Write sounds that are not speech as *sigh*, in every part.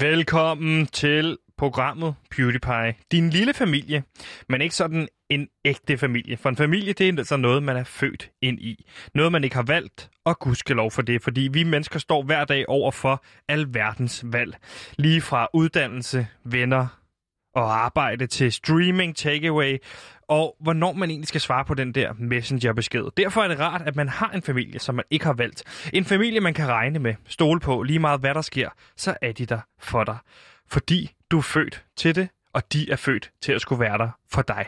Velkommen til programmet PewDiePie. Din lille familie, men ikke sådan en ægte familie. For en familie, det er altså noget, man er født ind i. Noget, man ikke har valgt, og gudskelov for det, fordi vi mennesker står hver dag over for alverdens valg. Lige fra uddannelse, venner og arbejde til streaming, takeaway, og hvornår man egentlig skal svare på den der messenger-besked. Derfor er det rart, at man har en familie, som man ikke har valgt. En familie, man kan regne med, stole på, lige meget hvad der sker, så er de der for dig. Fordi du er født til det, og de er født til at skulle være der for dig.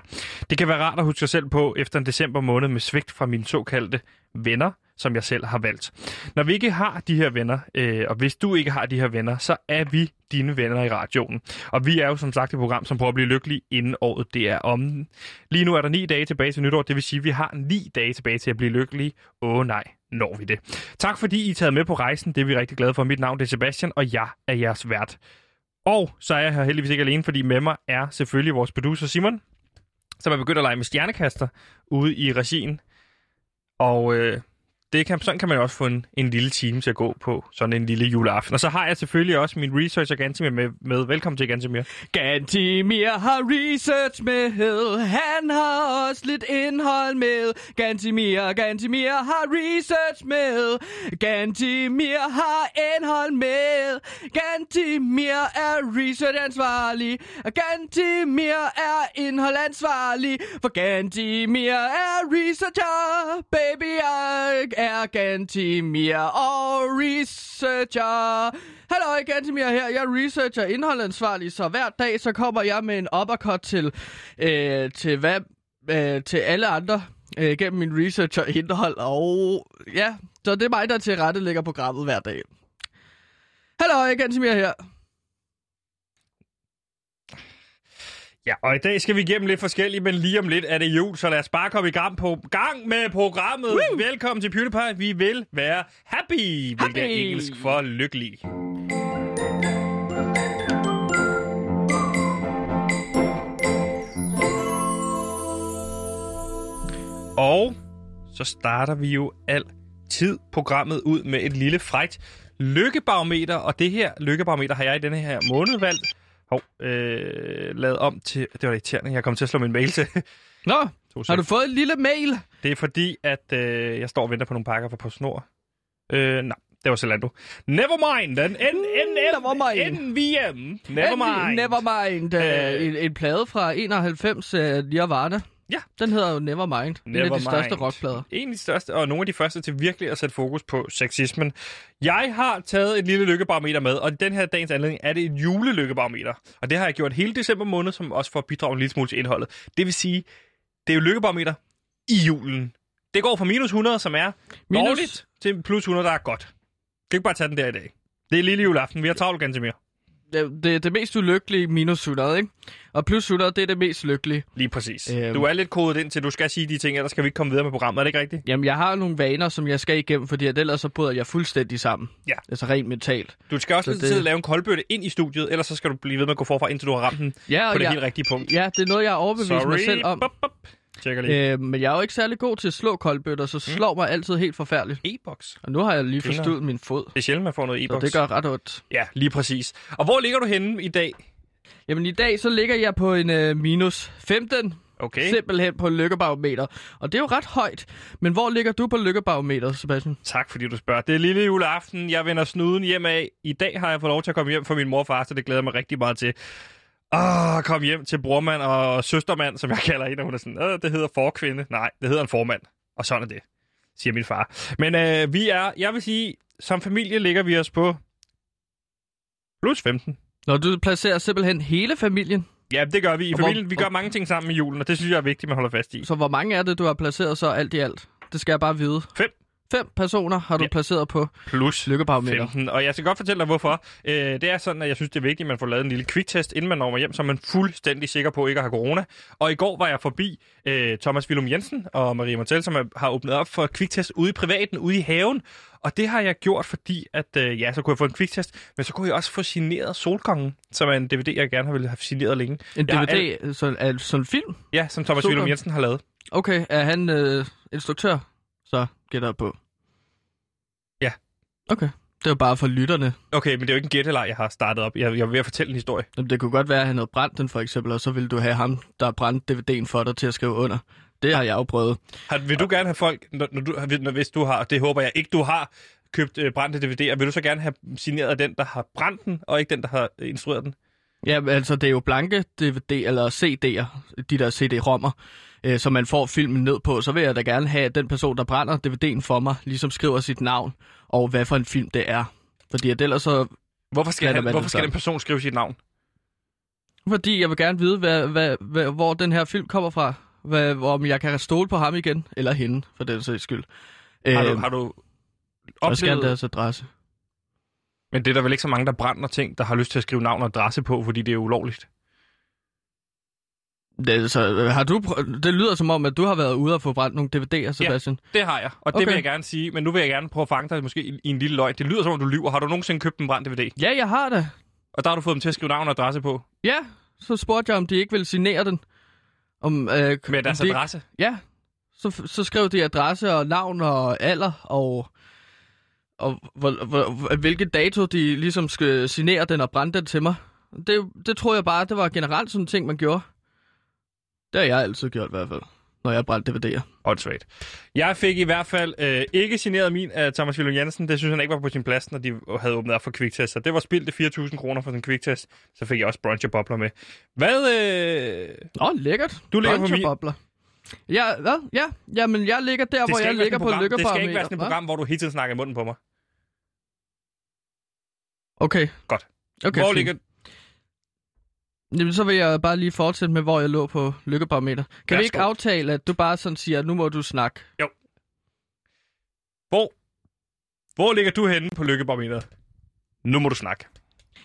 Det kan være rart at huske sig selv på efter en december måned med svigt fra mine såkaldte venner, som jeg selv har valgt. Når vi ikke har de her venner, øh, og hvis du ikke har de her venner, så er vi dine venner i radioen. Og vi er jo som sagt et program, som prøver at blive lykkelig inden året det er om. Lige nu er der ni dage tilbage til nytår, det vil sige, at vi har ni dage tilbage til at blive lykkelige. Åh nej, når vi det. Tak fordi I er taget med på rejsen, det er vi rigtig glade for. Mit navn er Sebastian, og jeg er jeres vært. Og så er jeg her heldigvis ikke alene, fordi med mig er selvfølgelig vores producer Simon, som er begyndt at lege med stjernekaster ude i regien. Og øh, det kan, sådan kan man også få en, en lille time til at gå på sådan en lille juleaften. Og så har jeg selvfølgelig også min researcher Gantimir med. med. Velkommen til Gantimir. Gantimir har research med. Han har også lidt indhold med. Gantimir, Gantimir har research med. Gantimir har indhold med. Gantimir er researchansvarlig. Og Gantimir er indholdansvarlig. For Gantimir er researcher. Baby, jeg er Gantimir og researcher. Hallo, Gantimir her. Jeg er researcher indholdansvarlig, så hver dag så kommer jeg med en uppercut til, øh, til, hvad, øh, til alle andre øh, gennem min research og indhold. Og ja, så det er mig, der til rette lægger programmet hver dag. Hallo, Gantimir her. Ja, og i dag skal vi igennem lidt forskelligt, men lige om lidt er det jul, så lad os bare komme i gang, på, gang med programmet. Woo! Velkommen til PewDiePie. Vi vil være happy, happy. hvilket er engelsk for lykkelig. Og så starter vi jo altid programmet ud med et lille frægt lykkebarometer, og det her lykkebarometer har jeg i denne her måned valgt Hov, øh, lavet om til... Det var irriterende, jeg kom til at slå min mail til. Nå, *laughs* har du fået en lille mail? Det er fordi, at øh, jeg står og venter på nogle pakker fra PostNord. Øh, nej, det var Zalando. Never mind, den N N Never mind. NVM. Never mind. Never mind. Øh, en, en plade fra 91, uh, Nirvana. Ja. Den hedder jo Nevermind. Never en af de største rockplader. En af de største, og nogle af de første til virkelig at sætte fokus på sexismen. Jeg har taget et lille lykkebarometer med, og i den her dagens anledning er det et julelykkebarometer. Og det har jeg gjort hele december måned, som også får bidraget en lille smule til indholdet. Det vil sige, det er jo lykkebarometer i julen. Det går fra minus 100, som er minus... dårligt, til plus 100, der er godt. Du kan ikke bare tage den der i dag. Det er lille juleaften. Vi har travlt ganske mere det, det, det mest ulykkelige minus 100, ikke? Og plus 100, det er det mest lykkelige. Lige præcis. Øhm. Du er lidt kodet ind til, at du skal sige de ting, ellers skal vi ikke komme videre med programmet. Er det ikke rigtigt? Jamen, jeg har nogle vaner, som jeg skal igennem, fordi at ellers så bryder jeg fuldstændig sammen. Ja. Altså rent mentalt. Du skal også lidt det... tid lave en koldbøtte ind i studiet, ellers så skal du blive ved med at gå forfra, indtil du har ramt den ja, på det jeg... helt rigtige punkt. Ja, det er noget, jeg har overbevist Sorry. mig selv om. Bop, bop. Tjekker lige. Øh, men jeg er jo ikke særlig god til at slå koldbøtter, så mm. slår mig altid helt forfærdeligt. E-box. Og nu har jeg lige forstået min fod. Det er sjældent, man får noget e-box. Så det gør ret ondt. Ja, lige præcis. Og hvor ligger du henne i dag? Jamen i dag så ligger jeg på en uh, minus 15. Okay. Simpelthen på lykkebarometer. Og det er jo ret højt. Men hvor ligger du på lykkebarometer, Sebastian? Tak fordi du spørger. Det er lille juleaften. Jeg vender snuden hjem af. I dag har jeg fået lov til at komme hjem fra min mor og far, så det glæder mig rigtig meget til. Åh, kom hjem til brormand og søstermand, som jeg kalder hende. Hun er sådan, øh, det hedder forkvinde. Nej, det hedder en formand. Og sådan er det, siger min far. Men øh, vi er, jeg vil sige, som familie ligger vi os på plus 15. Når du placerer simpelthen hele familien? Ja, det gør vi i familien. Vi gør mange ting sammen i julen, og det synes jeg er vigtigt, man holder fast i. Så hvor mange er det, du har placeret så alt i alt? Det skal jeg bare vide. Fem. Fem personer har du ja. placeret på Plus lykkebarometer. 15. Og jeg skal godt fortælle dig, hvorfor. Øh, det er sådan, at jeg synes, det er vigtigt, at man får lavet en lille kviktest, inden man når hjem, så er man fuldstændig sikker på ikke at have corona. Og i går var jeg forbi øh, Thomas Willum Jensen og Marie Martel, som har åbnet op for kviktest ude i privaten, ude i haven. Og det har jeg gjort, fordi at, øh, ja, så kunne jeg få en kviktest, men så kunne jeg også få signeret Solkongen, som er en DVD, jeg gerne har ville have signeret længe. En DVD? Al... Så, er sådan en film? Ja, som Thomas Willum Jensen har lavet. Okay, er han øh, instruktør? Så gætter jeg på. Ja. Okay. Det var bare for lytterne. Okay, men det er jo ikke en gætteleg, jeg har startet op. Jeg, jeg er ved at fortælle en historie. Jamen, det kunne godt være, at han havde brændt den, for eksempel, og så ville du have ham, der brændte DVD'en for dig til at skrive under. Det har jeg jo prøvet. Har, vil du gerne have folk, når, når du, når, hvis du har, og det håber jeg ikke, du har, købt øh, brændte DVD'er, vil du så gerne have signeret den, der har brændt den, og ikke den, der har instrueret den? Ja, altså det er jo blanke DVD eller CD'er, de der CD-rommer, øh, som man får filmen ned på. Så vil jeg da gerne have, at den person, der brænder DVD'en for mig, ligesom skriver sit navn og hvad for en film det er. Fordi at ellers så... Hvorfor skal, han, hvorfor skal den person skrive sit navn? Fordi jeg vil gerne vide, hvad, hvad, hvad, hvor den her film kommer fra. Hvad, om jeg kan stole på ham igen, eller hende, for den sags skyld. Har du, Øhm, har du og skal oplevet... deres adresse. Men det er der vel ikke så mange, der brænder ting, der har lyst til at skrive navn og adresse på, fordi det er ulovligt. Det, så, har du, prø- det lyder som om, at du har været ude og få brændt nogle DVD'er, Sebastian. Det har jeg, og det Okay. vil jeg gerne sige, men nu vil jeg gerne prøve at fange dig måske i, i en lille løgn. Det lyder som om, du lyver. Har du nogensinde købt en brændt DVD? Ja, jeg har det. Og der har du fået dem til at skrive navn og adresse på Ja, så spurgte jeg, om de ikke ville signere den. Om, øh, med deres om de, adresse. Ja, så, så skrev de adresse og navn og alder og, og hvor, hvor, hvilke dato de ligesom skal signere den og brænde den til mig. Det, det tror jeg bare, det var generelt sådan en ting, man gjorde. Det har jeg altid gjort i hvert fald, når jeg brændte DVD'er. Åndssvagt. Jeg fik i hvert fald øh, ikke signeret min af Thomas Willum Jensen. Det synes han ikke var på sin plads, når de havde åbnet op for kviktest. Så det var spildt 4.000 kroner for sådan en kviktest. Så fik jeg også brunch og bobler med. Hvad? Øh... Åh, lækkert. Du ligger på Bunch of min- bobler. Ja, hvad? Ja, jamen jeg ligger der, hvor jeg ligger på program. det skal ikke være sådan et program, hvor du hele tiden snakker i munden på mig. Okay. Godt. Okay, hvor fint. ligger... Jamen, så vil jeg bare lige fortsætte med, hvor jeg lå på lykkebarometer. Kan vi ikke Værsgo. aftale, at du bare sådan siger, at nu må du snakke? Hvor? Hvor ligger du henne på lykkebarometeret? Nu må du snakke.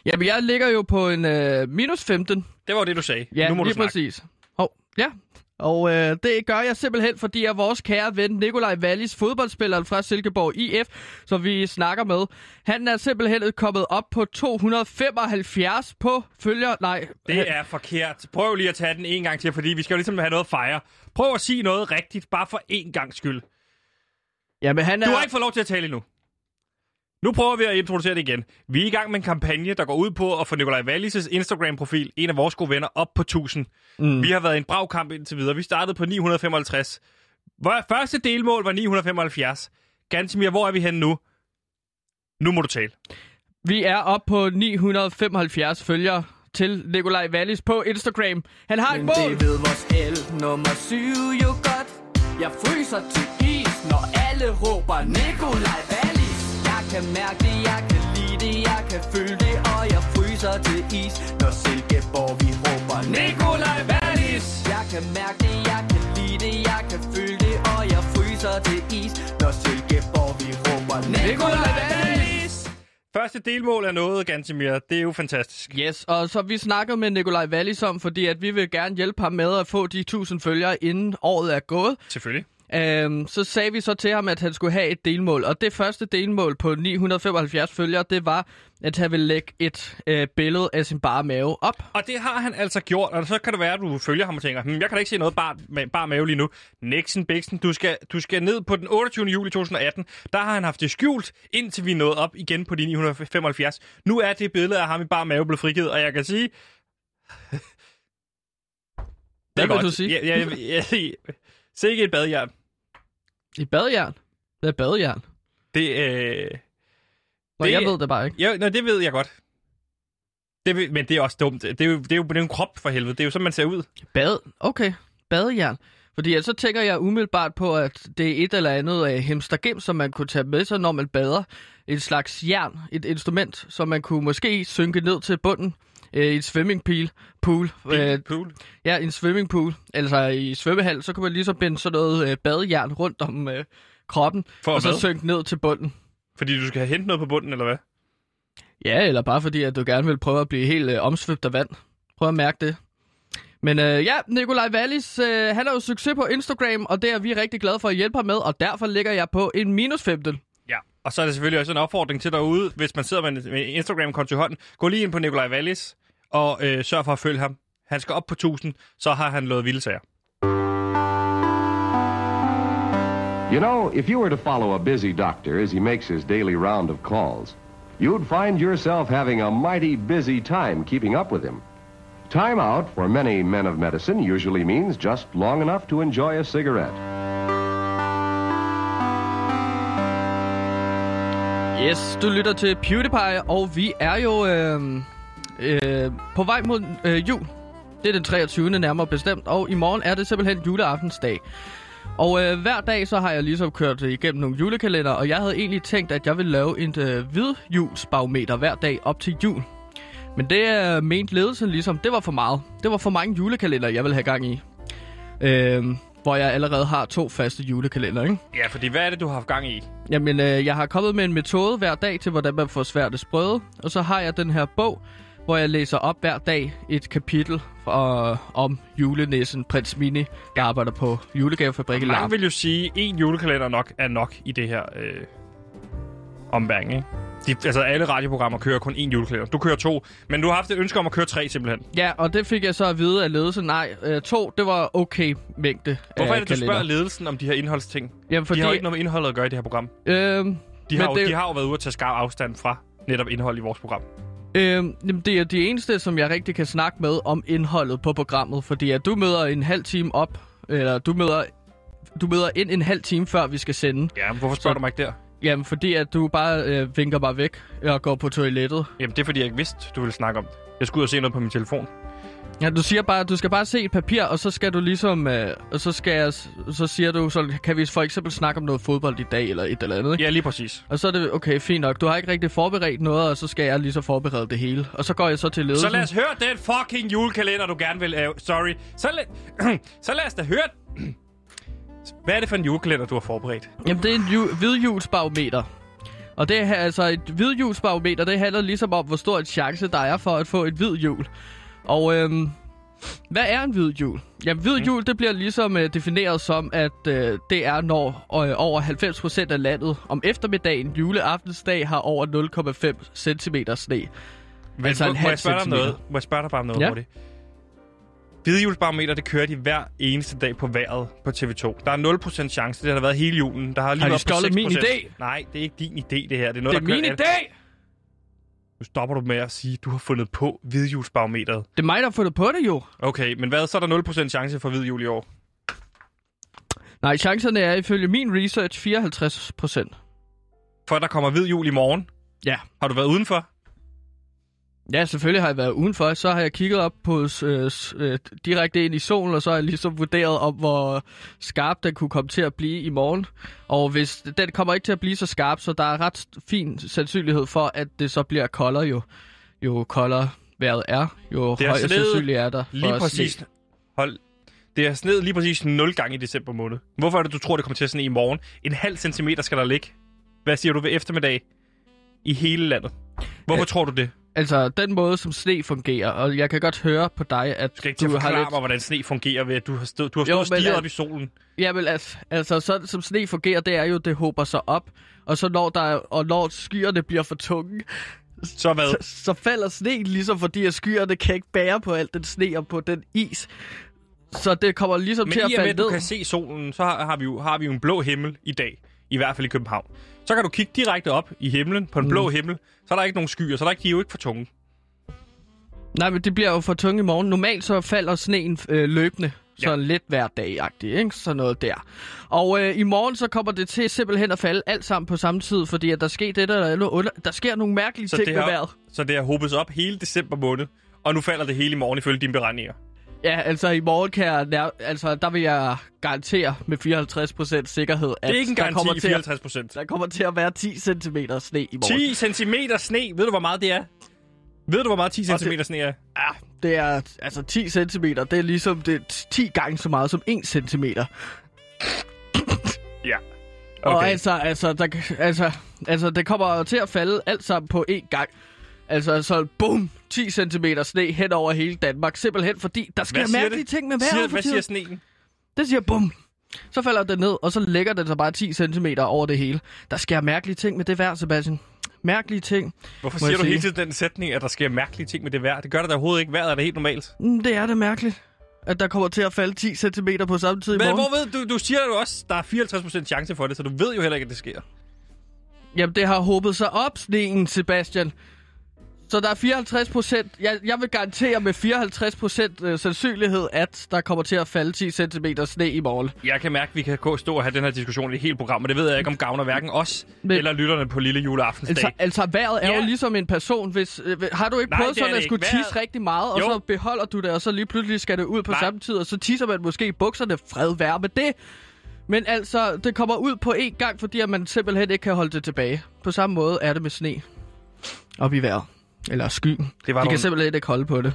Jamen, jeg ligger jo på en øh, minus 15. Det var det, du sagde. Ja, nu må lige du snakke. præcis. Hov, ja. Og øh, det gør jeg simpelthen, fordi at vores kære ven Nikolaj Wallis, fodboldspilleren fra Silkeborg IF, som vi snakker med, han er simpelthen kommet op på 275 på følger... Nej, Det er forkert. Prøv lige at tage den en gang til, fordi vi skal jo ligesom have noget at fejre. Prøv at sige noget rigtigt, bare for én gang skyld. Jamen, han er... Du har ikke fået lov til at tale endnu. Nu prøver vi at introducere det igen. Vi er i gang med en kampagne, der går ud på at få Nikolaj Wallis' Instagram-profil, en af vores gode venner, op på 1000. Mm. Vi har været i en brav kamp indtil videre. Vi startede på 955. Hvor første delmål var 975. Gansimir, hvor er vi henne nu? Nu må du tale. Vi er op på 975 følgere til Nikolaj Wallis på Instagram. Han har et Men mål! det ved vores el nummer syv jo godt Jeg fryser til is, når alle råber Nikolaj Wallis kan mærke det, jeg kan lide det, jeg kan føle det Og jeg fryser til is, når Silkeborg vi råber Nikolaj Wallis Jeg kan mærke det, jeg kan lide det, jeg kan føle det Og jeg fryser til is, når Silkeborg vi råber Nikolaj Wallis Første delmål er noget, Gansimir. Det er jo fantastisk. Yes, og så vi snakkede med Nikolaj Wallis om, fordi at vi vil gerne hjælpe ham med at få de 1000 følgere, inden året er gået. Selvfølgelig. Øhm, så sagde vi så til ham, at han skulle have et delmål. Og det første delmål på 975 følgere, det var, at han ville lægge et øh, billede af sin bare mave op. Og det har han altså gjort, og så kan det være, at du følger ham og tænker, hm, jeg kan da ikke se noget bar, bar mave lige nu. Nixon Bixen, du skal, du skal ned på den 28. juli 2018. Der har han haft det skjult, indtil vi nået op igen på de 975. Nu er det billede af ham i bar mave blevet frigivet, og jeg kan sige... det Hvad vil du sige? Ja, ja, ja, ja, Se ikke et badjern. I badejern. Det er badejern. Det, øh... Nå, Det- jeg ved det bare ikke. Ja, nå, det ved jeg godt. Det, men det er også dumt. Det er, jo, det, er jo, det er jo en krop for helvede. Det er jo sådan, man ser ud. Bad? Okay. Badejern. Fordi ja, så tænker jeg umiddelbart på, at det er et eller andet af hemstergem, som man kunne tage med sig, når man bader. En slags jern, et instrument, som man kunne måske synke ned til bunden øh, i et swimmingpool. Pool. Øh, Pool. ja, en swimmingpool. Altså i svømmehal, så kunne man ligesom binde sådan noget øh, badejern rundt om øh, kroppen, For og så hvad? synke ned til bunden. Fordi du skal have hentet noget på bunden, eller hvad? Ja, eller bare fordi, at du gerne vil prøve at blive helt øh, omsvøbt af vand. Prøv at mærke det. Men øh, ja, Nikolaj Wallis, øh, han har jo succes på Instagram, og det er vi rigtig glade for at hjælpe ham med, og derfor ligger jeg på en minus 15. Ja, og så er det selvfølgelig også en opfordring til derude, hvis man sidder med en med en Instagram-konto i hånden. Gå lige ind på Nikolaj Wallis og øh, sørg for at følge ham. Han skal op på 1000, så har han lavet vilde sager. You know, if you were to follow a busy doctor as he makes his daily round of calls, you'd find yourself having a mighty busy time keeping up with him. Time out for many men of medicine usually means just long enough to enjoy a cigarette. Yes, du lytter til PewDiePie, og vi er jo øh, øh, på vej mod øh, jul. Det er den 23. nærmere bestemt, og i morgen er det simpelthen juleaftensdag. Og øh, hver dag så har jeg ligesom kørt igennem nogle julekalender, og jeg havde egentlig tænkt, at jeg ville lave en øh, hvidjulsbarometer hver dag op til jul. Men det øh, mente ledelsen ligesom, det var for meget. Det var for mange julekalender, jeg ville have gang i. Øh, hvor jeg allerede har to faste julekalender, ikke? Ja, fordi hvad er det, du har haft gang i? Jamen, øh, jeg har kommet med en metode hver dag til, hvordan man får svært det sprøde. Og så har jeg den her bog, hvor jeg læser op hver dag et kapitel fra, om julenissen Prins Mini, der arbejder på julegavefabrik i Larm. vil jo sige, at en julekalender nok er nok i det her øh, ombæring, ikke? De, altså, alle radioprogrammer kører kun én julekalender. Du kører to, men du har haft et ønske om at køre tre, simpelthen. Ja, og det fik jeg så at vide af ledelsen. Nej, øh, to, det var okay mængde Hvorfor er det, du kalender. spørger ledelsen om de her indholdsting? Jamen, Fordi... De har jo ikke noget med indholdet at gøre i det her program. øh, De har, jo, det- de har jo været ude at tage skarp afstand fra netop indhold i vores program. Øh, jamen, det er de eneste, som jeg rigtig kan snakke med om indholdet på programmet, fordi at du møder en halv time op, eller du møder, du møder ind en halv time før vi skal sende. Ja, men hvorfor spørger Så- du mig ikke der? Jamen, fordi at du bare øh, vinker mig væk og går på toilettet. Jamen, det er fordi, jeg ikke vidste, du ville snakke om det. Jeg skulle ud og se noget på min telefon. Ja, du siger bare, du skal bare se et papir, og så skal du ligesom, øh, og så skal jeg, så siger du, så kan vi for eksempel snakke om noget fodbold i dag, eller et eller andet, ikke? Ja, lige præcis. Og så er det, okay, fint nok. Du har ikke rigtig forberedt noget, og så skal jeg lige så forberede det hele. Og så går jeg så til ledelsen. Så lad os høre den fucking julekalender, du gerne vil lave. Sorry. Så, lad... *clears throat* så lad os da høre... *clears throat* Hvad er det for en julekalender, du har forberedt? Jamen, det er en ju- hvidhjulsbarometer. Og det er altså et hvidhjulsbarometer, det handler ligesom om, hvor stor en chance der er for at få et hvid hjul. Og øhm, hvad er en hvid hjul? Jamen, hvid hjul, det bliver ligesom øh, defineret som, at øh, det er, når øh, over 90% af landet om eftermiddagen, juleaftensdag, har over 0,5 cm sne. Men, Altså må, en må, halv jeg spørge dig om noget? Må jeg spørge dig bare om noget Ja. hurtigt? Hvidehjulsbarometer, det kører de hver eneste dag på vejret på TV2. Der er 0% chance, det har der været hele julen. Der har lige Har de stjålet min 6%. idé? Nej, det er ikke din idé, det her. Det er, noget, Det er der min idé! Nu stopper du med at sige, at du har fundet på hvidhjulsbarometeret. Det er mig, der har fundet på det jo. Okay, men hvad? Så er der 0% chance for hvidhjul i år. Nej, chancerne er ifølge min research 54 procent. For der kommer hvidhjul i morgen. Ja. Har du været udenfor? Ja, selvfølgelig har jeg været udenfor. Så har jeg kigget op på øh, øh, direkte ind i solen, og så har jeg ligesom vurderet om, hvor skarp den kunne komme til at blive i morgen. Og hvis den kommer ikke til at blive så skarp, så der er ret fin sandsynlighed for, at det så bliver koldere jo. Jo koldere vejret er, jo højere sneet sandsynligt er der. Lige præcis. Hold. Det er sned lige præcis 0 gange i december måned. Hvorfor er det, du tror, det kommer til at sne i morgen? En halv centimeter skal der ligge. Hvad siger du ved eftermiddag? I hele landet. Hvorfor Ja. tror du det? Altså, den måde, som sne fungerer, og jeg kan godt høre på dig, at Du skal ikke til at forklare lidt... mig, hvordan sne fungerer ved, at du har stået, du har Jo, stået og men stiget at- op i solen. Jamen, altså, altså sådan som sne fungerer, det er jo, det håber sig op. Og så når, der, og når skyerne bliver for tunge, Så hvad? så, så falder sneen ligesom, fordi at skyerne kan ikke bære på alt den sne og på den is. Så det kommer ligesom Men til at i og med, falde at du ned. kan se solen, så har, har, vi jo, har vi jo en blå himmel i dag. I hvert fald i København. Så kan du kigge direkte op i himlen, på en Mm. blå himmel. Så er der ikke nogen skyer, så der er ikke, de er jo ikke for tunge. Nej, men det bliver jo for tunge i morgen. Normalt så falder sneen øh, løbende. Ja. Sådan lidt hver dag-agtigt, ikke? Sådan noget der. Og øh, i morgen så kommer det til simpelthen at falde alt sammen på samme tid, fordi at der sker det, der er noget under... Der sker nogle mærkelige Så ting det, med har, vejret. så det har hobet op hele december måned. Og nu falder det hele i morgen ifølge dine beregninger. Ja, altså i morgen kan jeg... Nær... Altså, der vil jeg garantere med 54% sikkerhed, at Det er ikke en der, kommer til at... 54 procent. der kommer til at være 10 cm sne i morgen. 10 cm sne. Ved du, hvor meget det er? Ved du, hvor meget 10 Og cm det- sne er? Ja, det er altså 10 cm. Det er ligesom det er 10 gange så meget som 1 cm. Ja. Okay. Og altså, altså, der, altså, altså, det kommer til at falde alt sammen på én gang. Altså, så bum, 10 cm sne hen over hele Danmark. Simpelthen fordi, der sker siger mærkelige det? ting med Siger, vejret for hvad siger sneen? Det siger bum. Så falder den ned, og så lægger den sig bare 10 cm over det hele. Der sker mærkelige ting med det vejr, Sebastian. Mærkelige ting. Hvorfor siger du sige? hele tiden den sætning, at der sker mærkelige ting med det vejr? Det gør der da overhovedet ikke. Vejret er da helt normalt. Mm, Det er det mærkeligt, at der kommer til at falde 10 cm på samme tid i Men hvor ved du, du siger jo også, der er 54% chance for det, så du ved jo heller ikke, at det sker. Jamen, det har håbet sig op, sneen, Sebastian. Så der er 54 procent. Jeg, jeg vil garantere med 54 procent øh, sandsynlighed, at der kommer til at falde 10 cm sne i morgen. Jeg kan mærke, at vi kan gå stå og have den her diskussion i hele program, og det ved jeg ikke, om gavner hverken os Men- eller lytterne på lille juleaftensdag. Altså, altså vejret er Ja. jo ligesom en person, hvis... Øh, har du ikke Nej, prøvet sådan at skulle. Vejret- tisse rigtig meget, og Jo. så beholder du det, og så lige pludselig skal det ud på Nej. samme tid, og så tisser man måske i bukserne. Fred være med det. Men altså, det kommer ud på én gang, fordi at man simpelthen ikke kan holde det tilbage. På samme måde er det med sne. Op i vejret. Eller skyen. Det var De kan simpelthen ikke holde på det.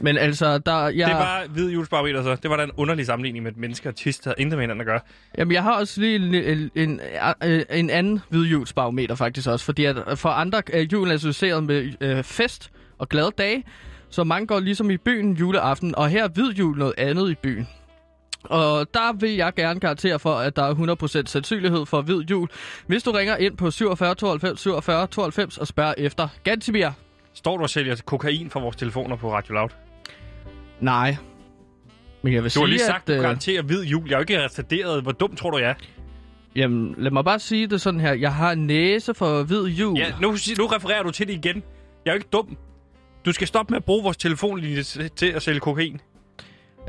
Men altså, der... Jeg, Det var hvid julesbarometer, så. Det var da en underlig sammenligning med, mennesker og tis havde intet med hinanden at gøre. Jamen, jeg har også lige en, en, en, en, en anden hvidhjulsbarometer faktisk også, fordi at for andre er julen associeret med øh, fest og glade dage, så mange går ligesom i byen juleaften, og her er hvid jul noget andet i byen. Og der vil jeg gerne garantere for, at der er 100% sandsynlighed for hvid jul, hvis du ringer ind på 47 92 47 92 og spørger efter Gantimir. Står du og sælger kokain fra vores telefoner på Radio Loud? Nej. Men jeg vil Du har sige, lige sagt, at... du øh, garanterer hvid jul. Jeg er jo ikke retarderet. Hvor dum tror du, jeg er? Jamen, lad mig bare sige det sådan her. Jeg har en næse for hvid jul. Ja, nu, nu refererer du til det igen. Jeg er jo ikke dum. Du skal stoppe med at bruge vores telefonlinje til at sælge kokain.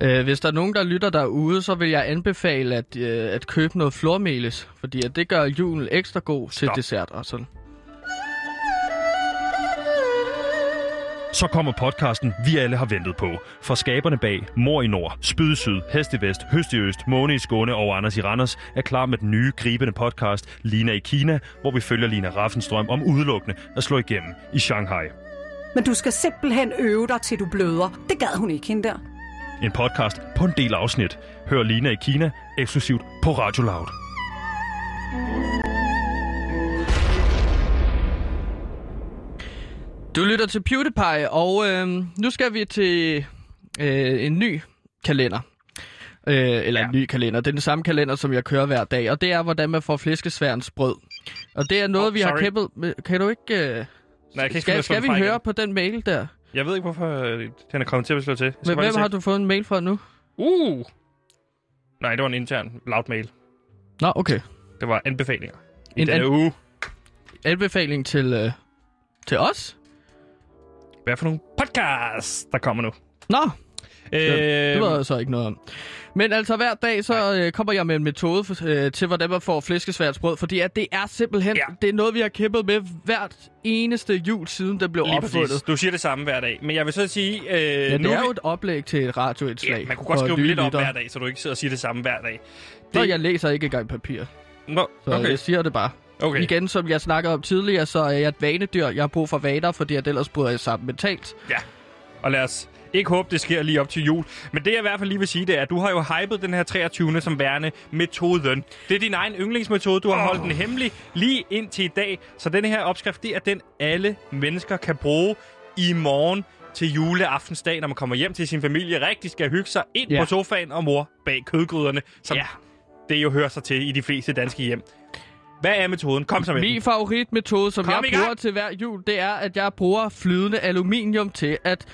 Øh, hvis der er nogen, der lytter derude, så vil jeg anbefale at, øh, at købe noget flormelis, fordi at det gør julen ekstra god til Stop. dessert og sådan. Så kommer podcasten, vi alle har ventet på. For skaberne bag Mor i Nord, Spyd i Syd, Hest i Vest, Høst i Øst, Måne i Skåne og Anders i Randers er klar med den nye, gribende podcast Lina i Kina, hvor vi følger Lina Raffenstrøm om udelukkende at slå igennem i Shanghai. Men du skal simpelthen øve dig, til du bløder. Det gad hun ikke, hende der. En podcast på en del afsnit. Hør Lina i Kina eksklusivt på Radio Loud. Du lytter til PewDiePie, og øh, nu skal vi til øh, en ny kalender. Øh, eller ja. en ny kalender. Det er den samme kalender, som jeg kører hver dag, og det er, hvordan man får flæskesværens brød. Og det er noget, Oh, vi har kæmpet med. Kan du ikke... Øh, Nej, jeg kan ikke skal, skal vi høre på den mail der? Jeg ved ikke, hvorfor øh, den er kommet til at slå til. Men, hvem har du fået en mail fra nu? Uh! Nej, det var en intern loud mail. Nå, okay. Det var anbefalinger. I En denne an- uge. Anbefaling til, øh, til os? Hvad for nogle podcasts, der kommer nu? Nå, Øh, det var jeg så ikke noget om. Men altså hver dag, så øh, kommer jeg med en metode for, øh, til, hvordan man får flæskesværdsbrød, fordi at det er simpelthen, Ja. det er noget, vi har kæmpet med hvert eneste jul, siden det blev Lige opfundet. præcis. Du siger det samme hver dag. Men jeg vil så sige... Øh, Ja, det er vi- jo et oplæg til et radioindslag. Ja, man kunne godt skrive lidt op hver dag, så du ikke sidder og siger det samme hver dag. Nå, Det- jeg læser ikke engang papir, Nå, så okay. jeg siger det bare. okay. Igen, som jeg snakkede om tidligere, så er jeg et vanedyr. Jeg har brug for vaner, fordi at ellers bryder jeg sammen mentalt. Ja, og lad os ikke håbe, det sker lige op til jul. Men det jeg i hvert fald lige vil sige, det er, at du har jo hypet den her 23. som værende metoden. Det er din egen yndlingsmetode. Du har holdt den hemmelig lige indtil i dag. Så den her opskrift, det er den, alle mennesker kan bruge i morgen til juleaftensdag, når man kommer hjem til sin familie. Rigtig skal hygge sig ind Ja. på sofaen og mor bag kødgryderne, som Ja. det jo hører sig til i de fleste danske hjem. Hvad er metoden? Kom så med. Min favoritmetode, som Kom jeg bruger til hver jul, det er, at jeg bruger flydende aluminium til at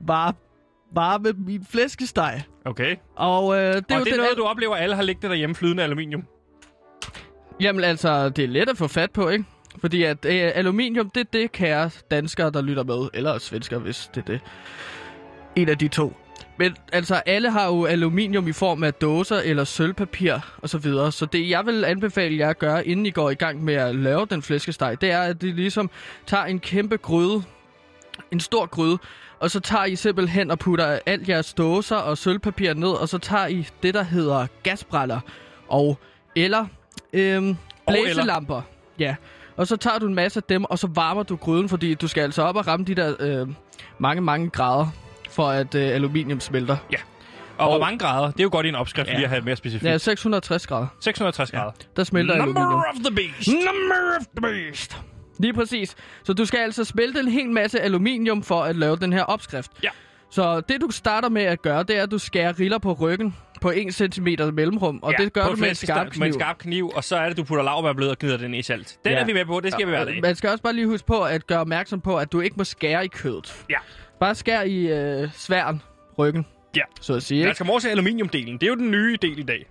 var varme min flæskesteg. Okay. Og øh, det er og jo det er noget, du oplever, alle har liggende derhjemme flydende aluminium. Jamen altså, det er let at få fat på, ikke? Fordi at øh, aluminium, det er det, kære danskere, der lytter med. Eller svensker, hvis det er det. En af de to. Men altså, alle har jo aluminium i form af dåser eller sølvpapir og så videre. Så det, jeg vil anbefale jer at gøre, inden I går i gang med at lave den flæskesteg, det er, at I ligesom tager en kæmpe gryde, en stor gryde, og så tager I simpelthen og putter alt jeres dåser og sølvpapir ned, og så tager I det, der hedder gasbrænder, og eller øhm, Og eller. blæselamper. Ja, og så tager du en masse af dem, og så varmer du gryden, fordi du skal altså op og ramme de der øh, mange, mange grader, for at øh, aluminium smelter. Og, og hvor mange grader? Det er jo godt i en opskrift, ja. Ja. lige at have mere specifikt. Ja, 660 grader, 660 grader. der smelter aluminium. Number of the beast. Number of the beast. Lige præcis. Så du skal altså smelte en hel masse aluminium for at lave den her opskrift. Ja. Så det du starter med at gøre, det er, at du skærer riller på ryggen på 1 cm mellemrum, og ja, det gør du med en skarp kniv. Med en skarp kniv, og så er det, du putter laurbærblød og gnider den i salt. Den Ja. er vi med på, det skal vi hver Og dag. Man skal også bare lige huske på at gøre opmærksom på, at du ikke må skære i kødet. Ja. Bare skær i øh, sværen, ryggen, Ja. så at sige. Man Ikke? skal morse aluminiumdelen. Det er jo den nye del i dag.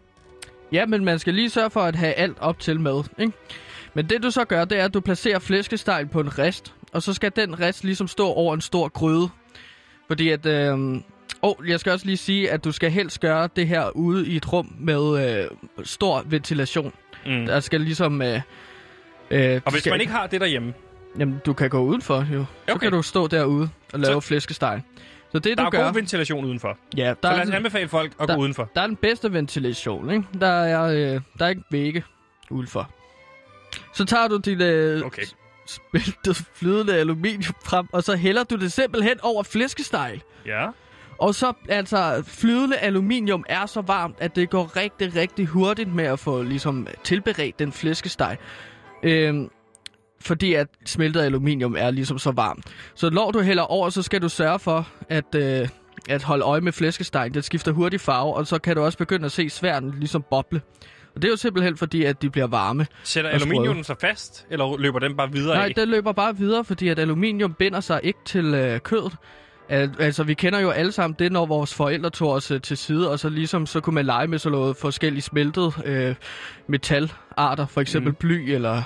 Ja, men man skal lige sørge for at have alt op til med. Ikke? Men det du så gør, det er, at du placerer flæskesteg på en rist, og så skal den rist ligesom stå over en stor gryde. Fordi at... Øh, og jeg skal også lige sige, at du skal helst gøre det her ude i et rum med øh, stor ventilation. Mm. Der skal ligesom... Øh, øh, Og hvis skal, man ikke har det derhjemme, Jamen, du kan gå udenfor, jo. Så Okay. kan du stå derude og lave Så- så... flæskesteg. Så det, der du er gør... god ventilation udenfor. ja, der Så er, lad os anbefale folk at der- gå udenfor. der er den bedste ventilation, ikke? Der er, øh, der er ikke vægge udenfor. Så tager du dit øh, Okay. smeltet flydende aluminium frem, og så hælder du det simpelthen over flæskesteg. Ja. Og så, altså, flydende aluminium er så varmt, at det går rigtig, rigtig hurtigt med at få ligesom tilberedt den flæskesteg. Øhm, fordi at smeltet aluminium er ligesom så varmt. Så når du hælder over, så skal du sørge for at, øh, at holde øje med flæskestegen. Den skifter hurtigt farve, og så kan du også begynde at se sværden ligesom boble. Og det er jo simpelthen fordi, at de bliver varme. Sætter Og sprøde. aluminium sig fast, eller løber den bare videre Nej, af? den løber bare videre, fordi at aluminium binder sig ikke til øh, kødet. Al- altså, vi kender jo alle sammen det, når vores forældre tog os øh, til side, og så ligesom, så kunne man lege med sådan noget forskellige smeltet øh, metalarter, for eksempel mm. bly, eller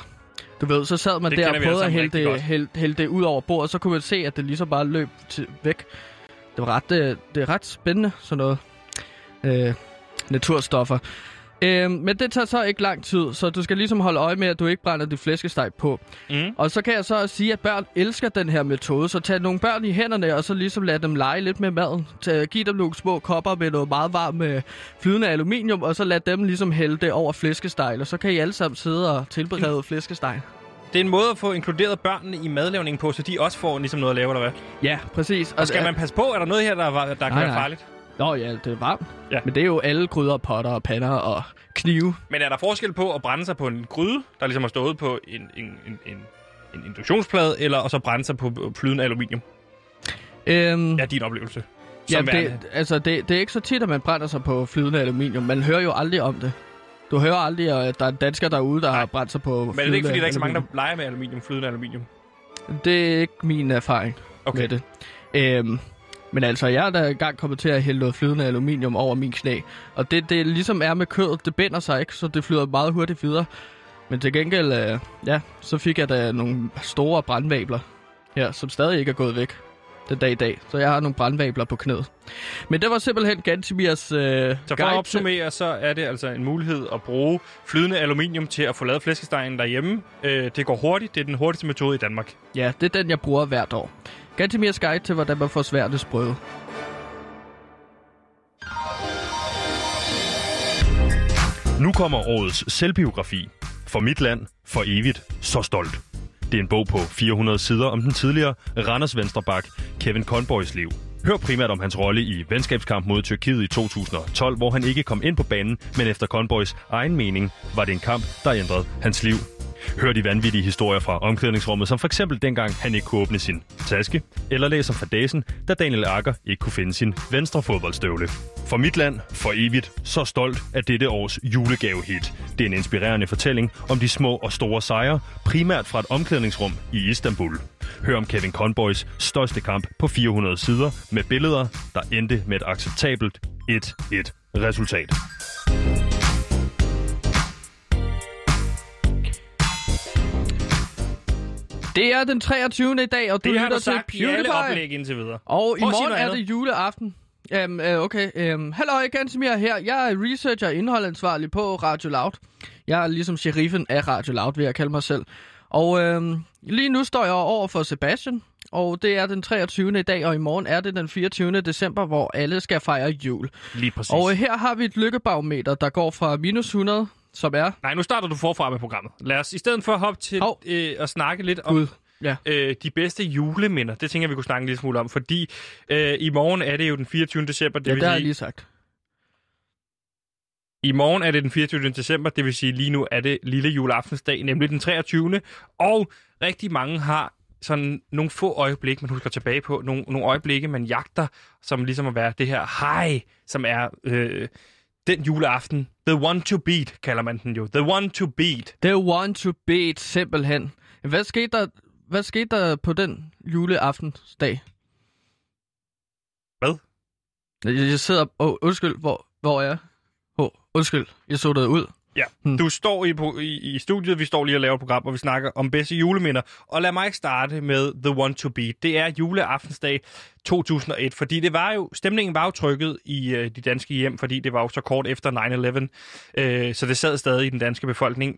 du ved, så sad man Det der og prøvede at hælde det, hælde, hælde det ud over bordet, og så kunne man se, at det ligesom bare løb til, væk. Det var ret, øh, det er ret spændende, sådan noget øh, naturstoffer. Øh, men det tager så ikke lang tid, så du skal ligesom holde øje med, at du ikke brænder dit flæskesteg på. Mm. Og så kan jeg så også sige, at børn elsker den her metode. Så tag nogle børn i hænderne, og så ligesom lad dem lege lidt med maden. Tag, giv dem nogle små kopper med noget meget varmt med flydende aluminium, og så lad dem ligesom hælde det over flæskesteg. Og så kan I alle sammen sidde og tilberede flæskesteg. Det er en måde at få inkluderet børnene i madlavningen på, så de også får ligesom noget at lave, eller hvad? Ja, præcis. Og skal man passe på? Er der noget her, der, er- der kan Nej, være farligt? Nå ja, det er varmt. Ja. Men det er jo alle gryder, potter og pander og knive. Men er der forskel på at brænde sig på en gryde, der ligesom har stået på en, en, en, en, en induktionsplade, eller og så brænde sig på flydende aluminium? Øhm, Ja, din oplevelse. Ja, det, altså, det, det er ikke så tit, at man brænder sig på flydende aluminium. Man hører jo aldrig om det. Du hører aldrig, at der er danskere derude, der har brændt sig på Men er det ikke, fordi der er ikke så mange, der leger med aluminium, flydende aluminium? Det er ikke min erfaring Okay. med det. Øhm, men altså, jeg er da engang kommet til at hælde noget flydende aluminium over min knæ. Og det, det ligesom er med kødet, det binder sig ikke, så det flyder meget hurtigt videre. Men til gengæld, øh, ja, så fik jeg da nogle store brandvabler her, som stadig ikke er gået væk den dag i dag. Så jeg har nogle brandvabler på knæet. Men det var simpelthen Gantimirs øh, Så for guide at opsummere, så er det altså en mulighed at bruge flydende aluminium til at få lavet flæskestegen derhjemme. Øh, det går hurtigt. Det er den hurtigste metode i Danmark. Ja, det er den, jeg bruger hvert år. Gantemirs guide til, hvordan man får sværtesbrød. Nu kommer årets selvbiografi. For mit land, for evigt, så stolt. Det er en bog på 400 sider om den tidligere Randers Venstrebak, Kevin Conboys liv. Hør primært om hans rolle i venskabskamp mod Tyrkiet i 2012, hvor han ikke kom ind på banen, men efter Conboys egen mening var det en kamp, der ændrede hans liv. Hør de vanvittige historier fra omklædningsrummet, som for eksempel dengang han ikke kunne åbne sin taske, eller læser fra dagen, da Daniel Akker ikke kunne finde sin venstre fodboldstøvle. For mit land, for evigt, så stolt af dette års julegavehit. Det er en inspirerende fortælling om de små og store sejre, primært fra et omklædningsrum i Istanbul. Hør om Kevin Conboys største kamp på 400 sider med billeder, der endte med et acceptabelt 1-1 resultat. Det er den 23. i dag, og du Det lytter til PewDiePie. indtil videre. Og i Prøv morgen er det juleaften. Um, uh, okay, um, hallo, Gansimir her. Jeg er researcher og indholdansvarlig på Radio Loud. Jeg er ligesom sheriffen af Radio Loud, vil jeg kalde mig selv. Og um, lige nu står jeg over for Sebastian, og det er den 23. i dag, og i morgen er det den 24. december, hvor alle skal fejre jul. Lige præcis. Og uh, her har vi et lykkebarometer, der går fra minus 100, som er... Nej, nu starter du forfra med programmet. Lad os i stedet for hoppe til Hov. øh, at snakke lidt om Gud, ja. øh, de bedste juleminder. Det tænker jeg, vi kunne snakke en lille smule om, fordi øh, i morgen er det jo den 24. december. Det Ja, vil det har jeg lige sagt. I morgen er det den 24. december, det vil sige lige nu er det lille juleaftensdag, nemlig den 23. Og rigtig mange har sådan nogle få øjeblikke, man husker tilbage på. Nogle, nogle øjeblikke, man jagter, som ligesom at være det her high, som er øh, den juleaften. The one to beat, kalder man den jo. The one to beat. The one to beat, simpelthen. Hvad skete der, hvad skete der på den juleaftensdag? Hvad? Jeg, jeg sidder... Oh, undskyld, hvor, hvor er jeg? Oh, undskyld, jeg så det ud. Ja, hmm. du står i, i, i studiet, vi står lige og laver et program, hvor vi snakker om bedste juleminder. Og lad mig starte med The One to Beat. Det er juleaftensdag 2001, fordi det var jo, stemningen var jo trykket i øh, de danske hjem, fordi det var jo så kort efter 9-11, øh, så det sad stadig i den danske befolkning.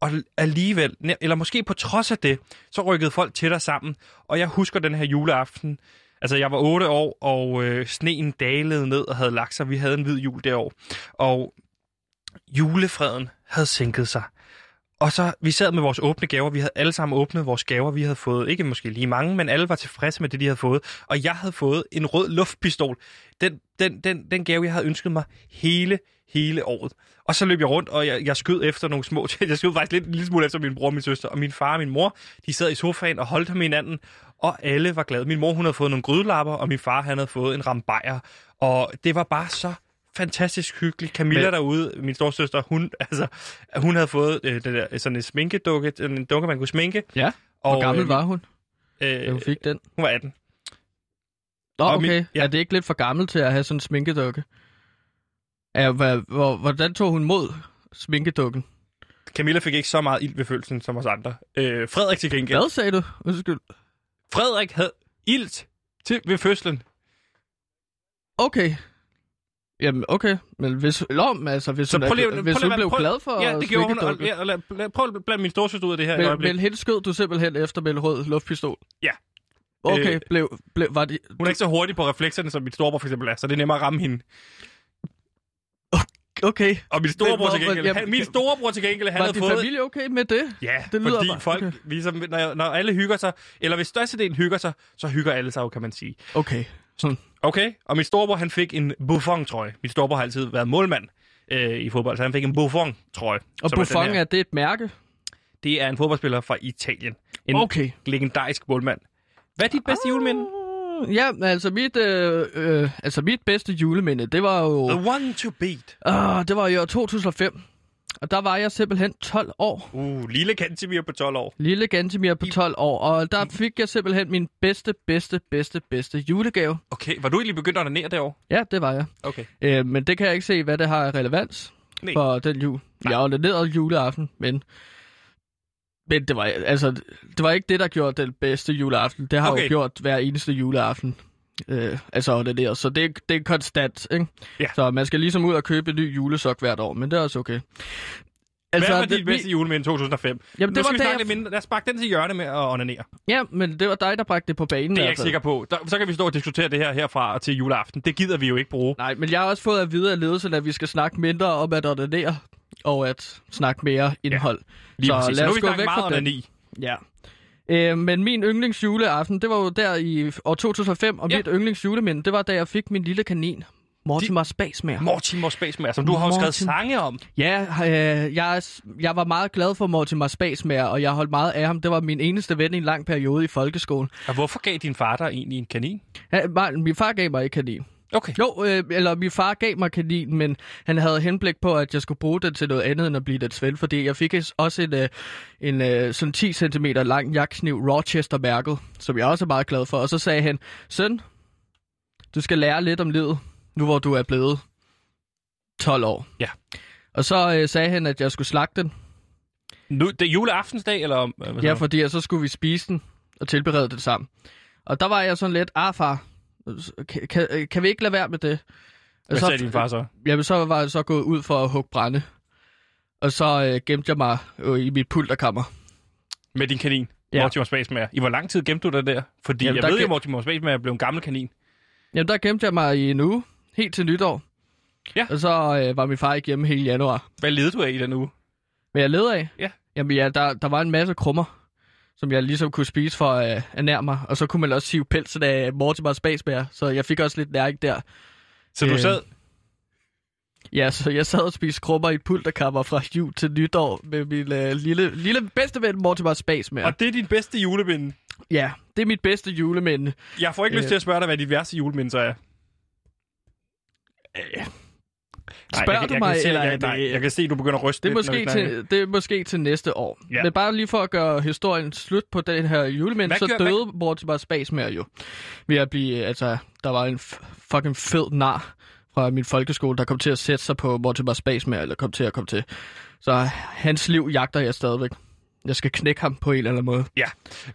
Og alligevel, eller måske på trods af det, så rykkede folk tættere sammen. Og jeg husker den her juleaften, Altså, jeg var 8 år, og øh, sneen dalede ned og havde lagt sig. Vi havde en hvid jul derovre. Og julefreden havde sænket sig. Og så, vi sad med vores åbne gaver. Vi havde alle sammen åbnet vores gaver. Vi havde fået, ikke måske lige mange, men alle var tilfredse med det, de havde fået. Og jeg havde fået en rød luftpistol. Den, den, den, den gave, jeg havde ønsket mig hele, hele året. Og så løb jeg rundt, og jeg, jeg skød efter nogle små... *laughs* Jeg skød faktisk lidt, en lille smule efter min bror og min søster. Og min far og min mor, de sad i sofaen og holdt ham i hinanden. Og alle var glade. Min mor, hun havde fået nogle grydelapper, og min far, han havde fået en rambajer. Og det var bare så fantastisk hyggeligt. Camilla Men... derude, min storsøster, hun, altså, hun havde fået øh, det der, sådan en sminkedukke, en dukke, man kunne sminke. Ja, hvor Og, gammel øh, var hun, Øh, da hun fik den? hun var 18. Nå, og okay. min- ja. Er det ikke lidt for gammel til at have sådan en sminkedukke? Ja, hvordan tog hun mod sminkedukken? Camilla fik ikke så meget ild ved følelsen som os andre. Øh, Frederik til gengæld. Hvad sagde du? Undskyld. Frederik havde ilt til ved fødslen. Okay. Jamen, okay. Men hvis, lom, altså, hvis Så hun, prøv er, prøv hvis lige, hun prøv- blev prøv- glad for Ja, det gjorde hun. Og, ja, lad, lad, prøv at blande min storsøster ud af det her Men, øjeblik. men hende skød du simpelthen efter med en rød luftpistol? Ja. Okay, Øh, blev, blev, var det... Hun er ikke så hurtig på reflekserne, som min storebror for eksempel er, så det er nemmere at ramme hende. Okay. Og min storebror til gengæld, jamen, han, min storebror til gengæld, han var havde din fået... familie okay med det? Ja, Det lyder fordi bare- folk, okay. ligesom, når, når alle hygger sig, eller hvis størstedelen hygger sig, så hygger alle sig jo, kan man sige. Okay. Sådan. Okay, og min storebror, han fik en Buffon-trøje. Min storebror har altid været målmand øh, i fodbold, så han fik en Buffon-trøje. Og er Buffon, her. er det et mærke? Det er en fodboldspiller fra Italien. En Okay. legendarisk målmand. Hvad er dit bedste juleminde? Ja, altså mit, øh, øh, altså mit bedste juleminde, det var jo... The one to beat. Uh, det var i år 2005. Og der var jeg simpelthen 12 år. Uh, lille Kantemir på 12 år. Lille Gantemir på 12 år. Og der fik jeg simpelthen min bedste, bedste, bedste, bedste julegave. Okay, var du egentlig begyndt at onanere derovre? Ja, det var jeg. Okay. Øh, men det kan jeg ikke se, hvad det har af relevans Nej. for den jul. Nej. Jeg ordinerede juleaften, men... Men det var, altså, det var ikke det, der gjorde den bedste juleaften. Det har. Okay. jo gjort hver eneste juleaften. Øh, altså ordineret. Så det, det er konstant, ikke? Ja. Så man skal ligesom ud og købe en ny julesok hvert år, men det er også okay. Altså, Hvad var det- dit bedste juleminde i 2005? Jamen, nu det skal var vi da snakke jeg- lidt mindre. Lad os bakke den til hjørne med at onanere. Ja, men det var dig, der bragte det på banen. Det er jeg hvert ikke sikker på. Der, så kan vi stå og diskutere det her herfra og til juleaften. Det gider vi jo ikke bruge. Nej, men jeg har også fået at vide af ledelsen, at vi skal snakke mindre om at ordinere, og at snakke mere indhold. Lige så præcis. lad nu os vi gå snakke væk fra onani. Ja. Øh, men min yndlingsjuleaften, det var jo der i år 2005, og Ja. ja. mit yndlingsjuleminde, det var da jeg fik min lille kanin, Mortimer Spasmager. Mortimer Spasmager, som du har jo skrevet Mortimer. sange om. Ja, øh, jeg, jeg var meget glad for Mortimer Spasmager, og jeg holdt meget af ham. Det var min eneste ven i en lang periode i folkeskolen. Og hvorfor gav din far dig egentlig en kanin? Var- min far gav mig ikke kanin. Okay. Jo, øh, eller min far gav mig kanin, men han havde henblik på, at jeg skulle bruge den til noget andet end at blive dets ven, fordi jeg fik også en, øh, en øh, sådan 10 cm lang jagtkniv Rochester mærket, som jeg også er meget glad for. Og så sagde han, søn, du skal lære lidt om livet, nu hvor du er blevet 12 år. Ja. Og så øh, sagde han, at jeg skulle slagte den. Nu, det er juleaftensdag, eller hvad Ja, ja, for... fordi så skulle vi spise den og tilberede det sammen. Og der var jeg sådan lidt, ah far, kan, kan, kan vi ikke lade være med det? Hvad så- sagde din far så? Jamen, så var jeg så gået ud for at hugge brænde. Og så øh, gemte jeg mig øh, i mit pulterkammer. Med din kanin? Ja. Mortimer Spasmager. I hvor lang tid gemte du dig der? Fordi Jamen, jeg der ved jo, at Mortimer Spasmager blev en gammel kanin. Jamen, der gemte jeg mig i en uge, helt til nytår. Ja. Og så øh, var min far ikke hjemme hele januar. Hvad levede du af i den uge? Men jeg led af? Ja. Jamen, ja, der, der var en masse krummer, som jeg ligesom kunne spise for at øh, ernære mig. Og så kunne man også sive pelsen af Mortimer Spasbær, så jeg fik også lidt næring der. Så du Øh, sad... Ja, så jeg sad og spiste krummer i et pulterkammer fra jul til nytår med min øh, lille, lille bedste ven Mortimer Spasbær. Og det er din bedste juleminde. Ja, det er mit bedste juleminde. Jeg får ikke lyst Øh. til at spørge dig, hvad dit værste juleminde så er. Spørger jeg, du jeg, mig, kan se, eller jeg, nej, jeg kan se, at du begynder at ryste Det er, lidt, måske til, det er måske til næste år. Ja. Men bare lige for at gøre historien slut på den her julemænd, Hvad så gør- døde Mortimer Spasmer jo. Ved at blive, altså, der var en fucking fed nar fra min folkeskole, der kom til at sætte sig på Mortimer Space med, eller kom til at komme til. Så hans liv jagter jeg stadigvæk. Jeg skal knække ham på en eller anden måde. Ja,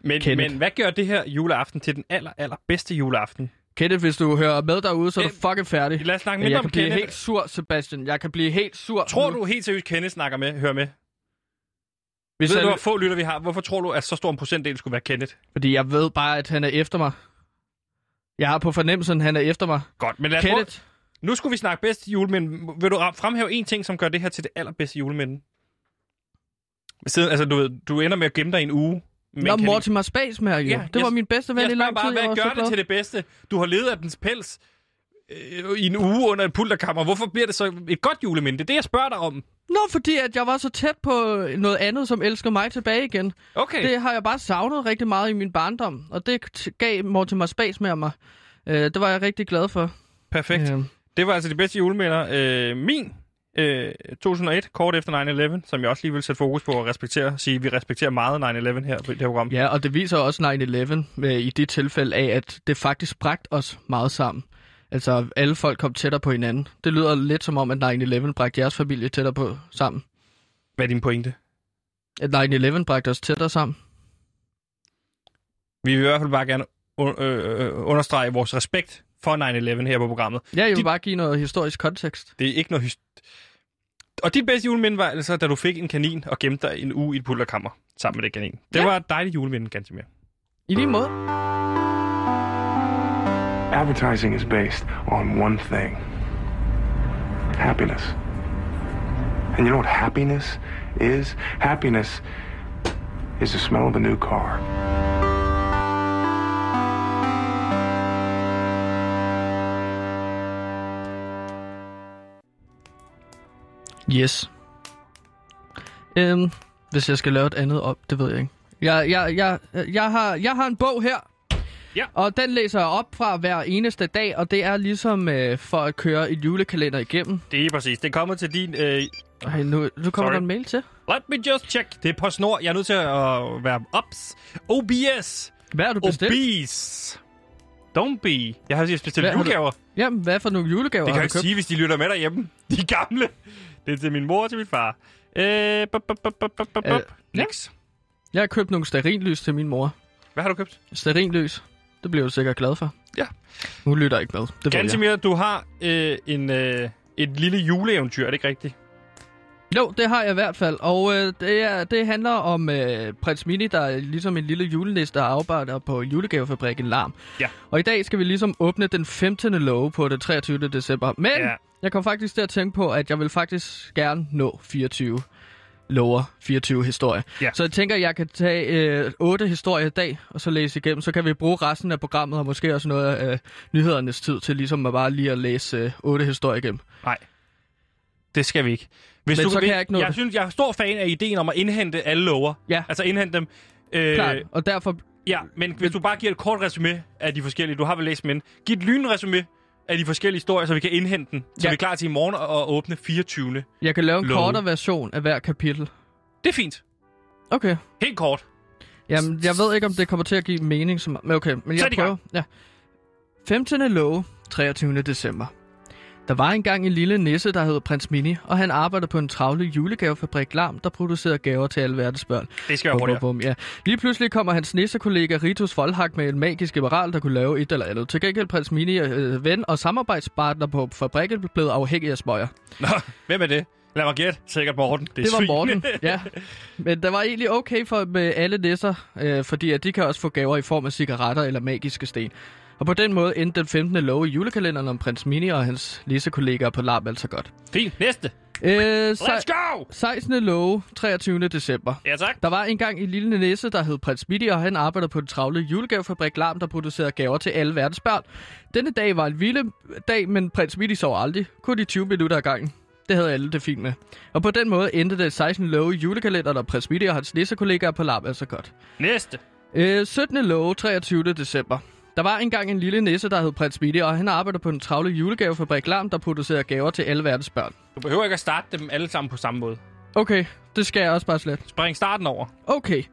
men, Kenneth. men hvad gør det her juleaften til den aller, aller bedste juleaften? Kenneth, hvis du hører med derude, så er du fucking færdig. Lad os snakke mindre jeg om kan blive Kenneth. helt sur, Sebastian. Jeg kan blive helt sur. Tror du helt seriøst, Kenneth snakker med, hører med? Hvis Ved han, du, hvor få lytter vi har? Hvorfor tror du, at så stor en procentdel skulle være Kenneth? Fordi jeg ved bare, at han er efter mig. Jeg har på fornemmelsen, at han er efter mig. Godt, men lad os prøve- Kenneth, Nu skulle vi snakke bedste juleminde. Vil du fremhæve en ting, som gør det her til det allerbedste juleminde? Siden, altså, du, ved, du ender med at gemme dig i en uge. Med Nå. Mortimer Space med jo. Ja, det var jeg- min bedste ven i lang tid. bare, jeg hvad var så gør det glad. til det bedste? Du har levet af dens pels øh, i en uge under et pulterkammer. Hvorfor bliver det så et godt juleminde? Det er det, jeg spørger dig om. Nå, fordi at jeg var så tæt på noget andet, som elsker mig tilbage igen. Okay. Det har jeg bare savnet rigtig meget i min barndom, og det gav Mortimer Space med mig. Øh, det var jeg rigtig glad for. Perfekt. Øh, Det var altså de bedste juleminder. Øh, min øh, 2001, kort efter 9-11, som jeg også lige vil sætte fokus på at respektere. Sige, at vi respekterer meget 9-11 her på det her program. ja, og det viser også 9-11 øh, i det tilfælde af, at det faktisk bragte os meget sammen. Altså, alle folk kom tættere på hinanden. Det lyder lidt som om, at 9-11 bragte jeres familie tættere på sammen. Hvad er din pointe? At 9-11 bragte os tættere sammen. Vi vil i hvert fald bare gerne un- øh, understrege vores respekt for 9-11 her på programmet. Ja, jeg vil De- bare give noget historisk kontekst. Det er ikke noget... Hyst- og dit bedste juleminde var altså, da du fik en kanin og gemte dig en uge i et pulterkammer sammen med det kanin. Det Ja. var et dejligt juleminde, ganske mere. I lige måde. Advertising is based on one thing happiness. And you know what happiness is? Happiness is the smell of a new car. Yes. Øhm, hvis jeg skal lave et andet op, det ved jeg ikke. Jeg, jeg, jeg, jeg, har, jeg har en bog her. Ja. Og den læser jeg op fra hver eneste dag, og det er ligesom øh, for at køre et julekalender igennem. Det er præcis. Det kommer til din... Øh, Ej, nu, nu kommer Sorry. der en mail til. let me just check. Det er på snor. Jeg er nødt til at være ops. OBS. Hvad har du bestilt? Obese. Don't be. Jeg har bestilt Hvad har du- julegaver. Jamen, hvad for nogle julegaver Det kan jeg ikke købt? sige, hvis de lytter med derhjemme. De gamle. Det er til min mor og til min far. Øh, bup, bup, bup, bup, bup, bup. Øh. Niks. Jeg har købt nogle sterinlys til min mor. Hvad har du købt? Sterinlys. Det bliver du sikkert glad for. Ja. Hun lytter ikke med. Det. Gansimir, du har øh, en, øh, et lille juleeventyr, er det ikke rigtigt? Jo, det har jeg i hvert fald. Og øh, det, er, det handler om øh, prins Mini, der er ligesom en lille julenisse, der arbejder på julegavefabrikken Larm. Ja. Og i dag skal vi ligesom åbne den 15. love på den 23. december. Men ja. jeg kom faktisk til at tænke på, at jeg vil faktisk gerne nå 24 lover, 24 historier. Ja. Så jeg tænker, at jeg kan tage øh, 8 historier i dag, og så læse igennem. Så kan vi bruge resten af programmet, og måske også noget af øh, nyhedernes tid til ligesom at bare lige at læse øh, 8 historier igennem. Nej. Det skal vi ikke. Hvis Men du så kan jeg ikke nå jeg det. synes, jeg er stor fan af ideen om at indhente alle lover. Ja. Altså indhente dem. Øh, Klart. Og derfor Ja, men hvis du bare giver et kort resume af de forskellige, du har vel læst ind. Giv et lynresume af de forskellige historier, så vi kan indhente den. Så Ja. vi er klar til i morgen at åbne 24. Jeg kan lave en Love. kortere version af hver kapitel. Det er fint. Okay. Helt kort. Jamen, jeg ved ikke, om det kommer til at give mening. Som... Men okay, men jeg prøver. Ja. 15. love, 23. december. Der var engang en lille nisse, der hed Prins Mini, og han arbejdede på en travle julegavefabrik Larm, der producerede gaver til alle verdens børn. Det skal være Bum, bum, bum, ja. Lige pludselig kommer hans nissekollega Ritus Voldhak med en magisk liberal, der kunne lave et eller andet. Til gengæld Prins Mini, øh, ven og samarbejdspartner på fabrikken, blev afhængig af smøger. Nå, hvem er det? Lad mig gætte. Sikkert Morten. Det, er Det var svin. Morten, *laughs* ja. Men det var egentlig okay for med alle nisser, øh, fordi at de kan også få gaver i form af cigaretter eller magiske sten. Og på den måde endte den 15. lov i julekalenderen om prins Mini og hans nissekollegaer på Larm altså godt. Fint. Næste. Øh, Let's go! 16. lov, 23. december. Ja, tak. Der var engang en lille nisse, der hed Prins Mini, og han arbejdede på den travle julegavefabrik Larm, der producerede gaver til alle verdens børn. Denne dag var en vilde dag, men Prins Mini sov aldrig. Kun i 20 minutter ad gangen. Det havde alle det fint med. Og på den måde endte det 16. love i julekalenderen, og Prins Mini og hans nissekollegaer på Larm altså godt. Næste. Øh, 17. love, 23. december. Der var engang en lille nisse, der hed Prins Mini, og han arbejder på den travle julegavefabrik Larm, der producerer gaver til alle verdens børn. Du behøver ikke at starte dem alle sammen på samme måde. Okay, det skal jeg også bare slet. Spring starten over. Okay,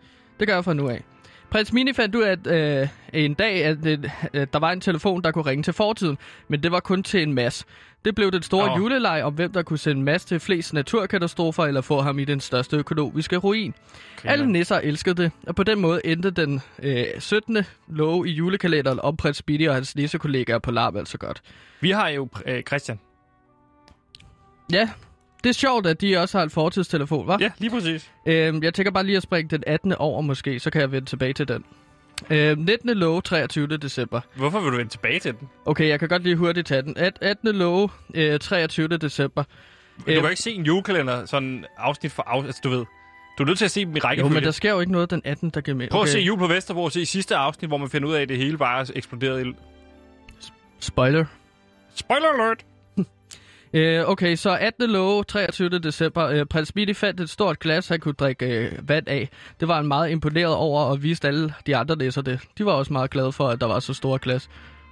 det gør jeg fra nu af. Prins Mini fandt ud af, at øh, en dag, at øh, at der var en telefon, der kunne ringe til fortiden, men det var kun til en masse. Det blev den store oh. juleleg om, hvem der kunne sende Mads til flest naturkatastrofer eller få ham i den største økonomiske ruin. Griner. Alle nisser elskede det, og på den måde endte den øh, 17. love i julekalenderen om prins Speedy og hans nissekollegaer på Larp altså godt. Vi har jo øh, Christian. Ja, det er sjovt, at de også har en fortidstelefon, hva'? Ja, lige præcis. Øhm, jeg tænker bare lige at springe den 18. over måske, så kan jeg vende tilbage til den. Øhm, 19. love, 23. december. Hvorfor vil du vende tilbage til den? Okay, jeg kan godt lige hurtigt tage den. At- 18. love, øh, 23. december. Du kan jo ikke se en julekalender sådan afsnit for afsnit. Altså, du ved, du er nødt til at se dem i Jo, rækkefølge. men der sker jo ikke noget den 18. der giver med. Prøv at se Jul på Vesterbro og se sidste afsnit, hvor man finder ud af, at det hele bare er eksploderet i... Spoiler. Spoiler alert! Øh, okay, så 18. love, 23. december. Øh, prins Speedy fandt et stort glas, han kunne drikke øh, vand af. Det var han meget imponeret over, og viste alle de andre læser det. De var også meget glade for, at der var så stort glas.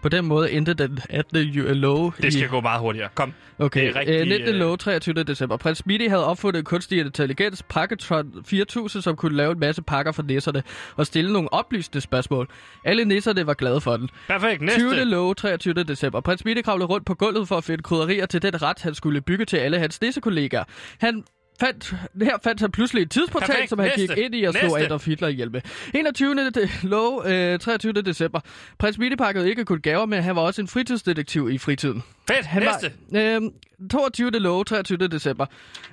På den måde endte den 18. ju- love Det skal i... gå meget hurtigere. Kom. Okay, Det rigtig, øh, 19. øh, love 23. december. Prins Speedy havde opfundet kunstig intelligens, Packetron 4000, som kunne lave en masse pakker for nisserne og stille nogle oplysende spørgsmål. Alle nisserne var glade for den. Perfekt. Næste. 20. love 23. december. Prins Speedy kravlede rundt på gulvet for at finde krydderier til den ret, han skulle bygge til alle hans nissekollegaer. Han fandt, her fandt han pludselig et tidsportal, Perfekt. som han Næste. gik ind i og slog Næste. Adolf Hitler ihjel med. 21. De, love øh, 23. december. Prins Speedy pakkede ikke kun gaver, men han var også en fritidsdetektiv i fritiden. Fedt. Han Næste. var, øh, 22. love, 23. december.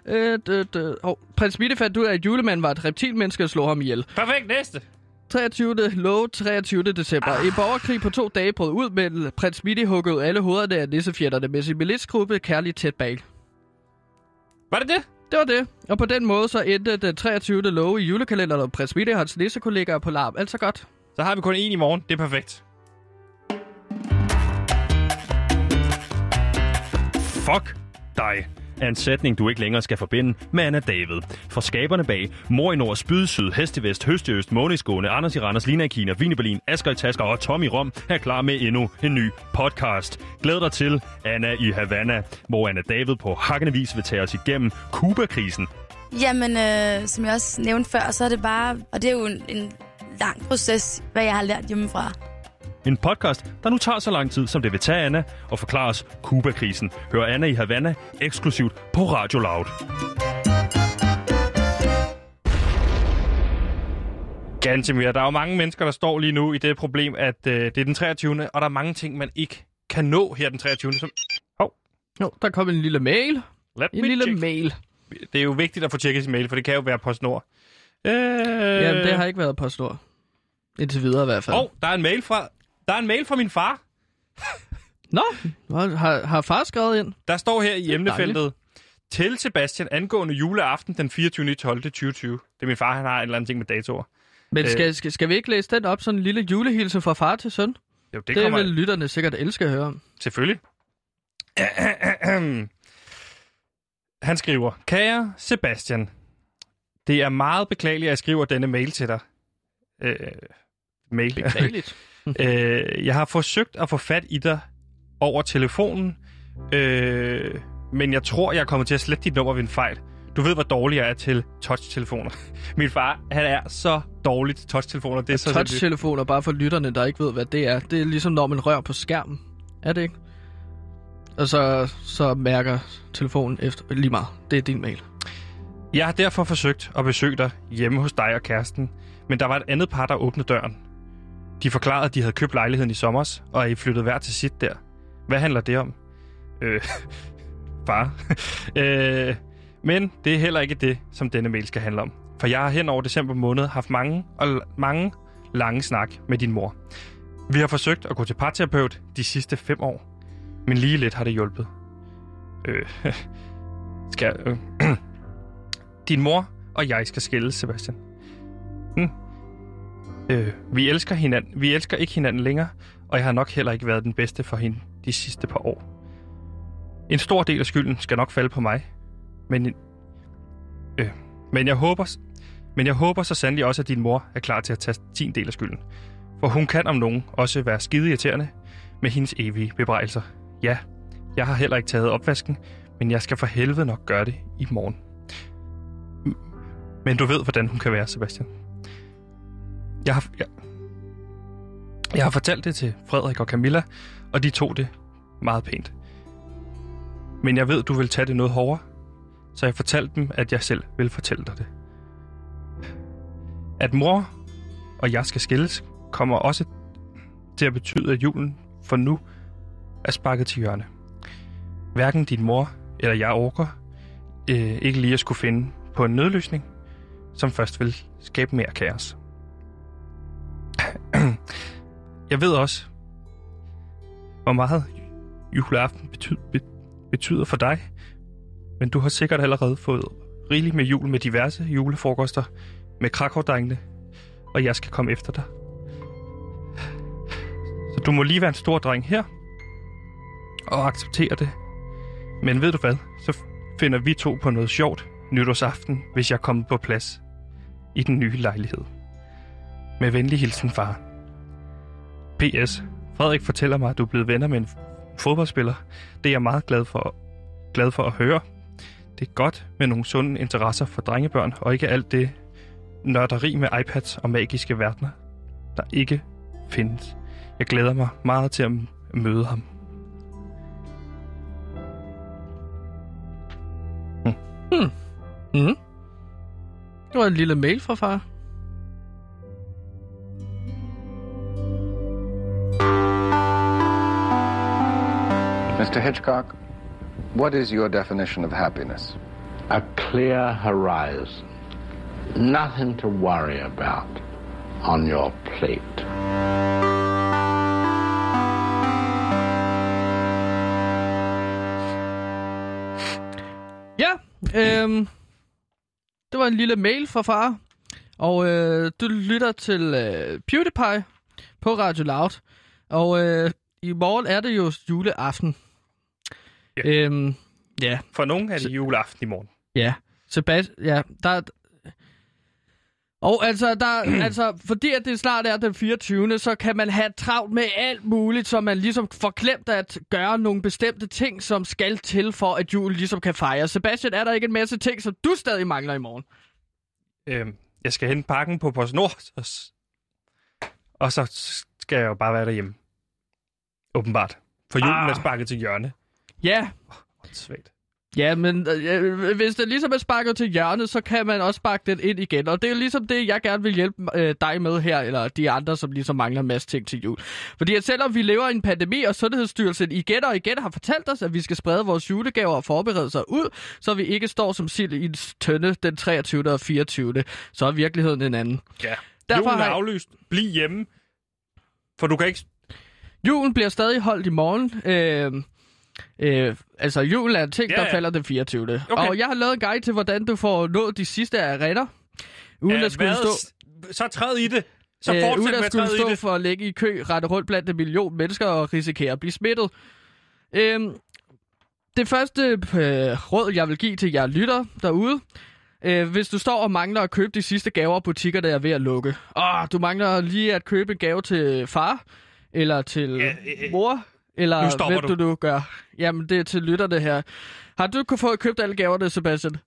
Øh, d, d, oh, prins Mitte fandt ud af, at julemanden var et reptilmenneske og slog ham ihjel. Perfekt. Næste. 23. love, 23. december. Ah. En borgerkrig på to dage brød ud, men prins Mitte huggede alle hovederne af nissefjætterne med sin militsgruppe kærligt tæt bag. Var det det? Det var det. Og på den måde så endte det 23. love i julekalenderen, og prins Mitte og hans nissekollegaer på larm. Altså godt. Så har vi kun en i morgen. Det er perfekt. Fuck dig er en sætning, du ikke længere skal forbinde med Anna David. For skaberne bag Mor i Nord, Spyd Syd, Hest i Vest, Høst i Øst, Anders i Randers, Lina i Kina, Vine i Berlin, Asger i Tasker og Tom i Rom er klar med endnu en ny podcast. Glæd dig til Anna i Havana, hvor Anna David på hakkende vis vil tage os igennem Kuba-krisen. Jamen, øh, som jeg også nævnte før, så er det bare... Og det er jo en, en lang proces, hvad jeg har lært hjemmefra. En podcast, der nu tager så lang tid, som det vil tage Anna og forklare os Kuba-krisen. Hør Anna i Havana eksklusivt på Radio Loud. Gantemir, der er jo mange mennesker, der står lige nu i det problem, at øh, det er den 23. Og der er mange ting, man ikke kan nå her den 23. Som... Jo, der kom en lille mail. Let En lille check. mail. Det er jo vigtigt at få tjekket sin mail, for det kan jo være PostNord. Øh... Jamen, det har ikke været på stor. Indtil videre i hvert fald. Åh, oh, der er en mail fra... Der er en mail fra min far. Nå, har, har far skrevet ind? Der står her i emnefeltet, til Sebastian angående juleaften den 24. 12. 2020. Det er min far, han har en eller anden ting med datoer. Men Øh. skal, skal, skal vi ikke læse den op, sådan en lille julehilse fra far til søn? Jo, det det kommer vil lytterne sikkert elske at høre om. Selvfølgelig. *clears throat* Han skriver, Kære Sebastian, det er meget beklageligt, at jeg skriver denne mail til dig. Øh, mail. Beklageligt. *laughs* *laughs* øh, jeg har forsøgt at få fat i dig over telefonen, øh, men jeg tror, jeg er kommet til at slette dit nummer ved en fejl. Du ved, hvor dårlig jeg er til touch-telefoner. *laughs* Min far, han er så dårlig til touch-telefoner. Det er så. Touch-telefoner, bare for lytterne, der ikke ved, hvad det er. Det er ligesom, når man rører på skærmen. Er det ikke? Og så, så mærker telefonen efter lige meget. Det er din mail. Jeg har derfor forsøgt at besøge dig hjemme hos dig og kæresten, men der var et andet par, der åbnede døren. De forklarede, at de havde købt lejligheden i sommer, og at I flyttede hver til sit der. Hvad handler det om? Øh, *laughs* far. *laughs* øh, men det er heller ikke det, som denne mail skal handle om. For jeg har hen over december måned haft mange og mange lange snak med din mor. Vi har forsøgt at gå til parterapeut de sidste fem år, men lige lidt har det hjulpet. Øh, *laughs* skal, øh, *clears throat* din mor og jeg skal skille, Sebastian. Hm. Øh, vi elsker hinanden. Vi elsker ikke hinanden længere, og jeg har nok heller ikke været den bedste for hende de sidste par år. En stor del af skylden skal nok falde på mig, men øh, men jeg håber men jeg håber så sandelig også, at din mor er klar til at tage sin del af skylden. For hun kan om nogen også være skide irriterende med hendes evige bebrejdelser. Ja, jeg har heller ikke taget opvasken, men jeg skal for helvede nok gøre det i morgen. Men du ved, hvordan hun kan være, Sebastian. Jeg har, jeg, jeg har fortalt det til Frederik og Camilla, og de tog det meget pænt. Men jeg ved, du vil tage det noget hårdere, så jeg fortalte dem, at jeg selv vil fortælle dig det. At mor og jeg skal skilles, kommer også til at betyde, at julen for nu er sparket til hjørne. Hverken din mor eller jeg orker øh, ikke lige at skulle finde på en nødløsning, som først vil skabe mere kaos. *clears throat* Jeg ved også, hvor meget juleaften betyder, betyder for dig, men du har sikkert allerede fået rigeligt med jul med diverse julefrokoster med krakovdrengene, og jeg skal komme efter dig. Så du må lige være en stor dreng her, og acceptere det. Men ved du hvad, så finder vi to på noget sjovt nytårsaften, hvis jeg kommer på plads i den nye lejlighed. Med venlig hilsen, far. P.S. Frederik fortæller mig, at du er blevet venner med en fodboldspiller. Det er jeg meget glad for, glad for at høre. Det er godt med nogle sunde interesser for drengebørn, og ikke alt det nørderi med iPads og magiske verdener, der ikke findes. Jeg glæder mig meget til at møde ham. Mm. Det var en lille mail fra far. Mr. Hitchcock, what is your definition of happiness? A clear horizon. Nothing to worry about on your plate. Ja, øhm, det var en lille mail fra far. Og øh, du lytter til øh, PewDiePie på Radio Loud. Og øh, i morgen er det jo juleaften. Ja. Øhm, ja, For nogen er det juleaften i morgen. ja. Sebastian, ja, der er... Og altså, der, *clears throat* altså, fordi at det snart er den 24. så kan man have travlt med alt muligt, så man ligesom får glemt at gøre nogle bestemte ting, som skal til for, at julen ligesom kan fejres. Sebastian, er der ikke en masse ting, som du stadig mangler i morgen? Øhm, jeg skal hente pakken på PostNord, og, og så skal jeg jo bare være derhjemme. Åbenbart. For julen Ah. er sparket til hjørne. Ja, Svagt. Ja, men øh, hvis det ligesom er sparket til hjørnet, så kan man også sparke den ind igen. Og det er ligesom det, jeg gerne vil hjælpe øh, dig med her, eller de andre, som ligesom mangler en masse ting til jul. Fordi at selvom vi lever i en pandemi, og Sundhedsstyrelsen igen og igen har fortalt os, at vi skal sprede vores julegaver og forberede sig ud, så vi ikke står som sild i en tønde den 23. og 24. Så er virkeligheden en anden. Ja. Derfor Julen er jeg- aflyst. Bliv hjemme. For du kan ikke... Julen bliver stadig holdt i morgen. Øh, øh, altså, julen er ting, Ja, ja, der falder den 24. Okay. Og jeg har lavet en guide til, hvordan du får nået de sidste arenaer. Uden Ja, at skulle hvad? stå... Så træd i det. Så øh, fortsæt uden med at skulle stå det. for at ligge i kø, rette rundt blandt en million mennesker og risikere at blive smittet. Øhm, det første øh, råd, jeg vil give til jer lytter derude, øh, hvis du står og mangler at købe de sidste gaver, butikkerne er ved at lukke. Åh, du mangler lige at købe en gave til far, eller til Ja, ja, øh, øh, mor, eller nu stopper hvem du. du. du gør. Jamen, det er til lytterne her. Har du kunne få købt alle gaverne, Sebastian?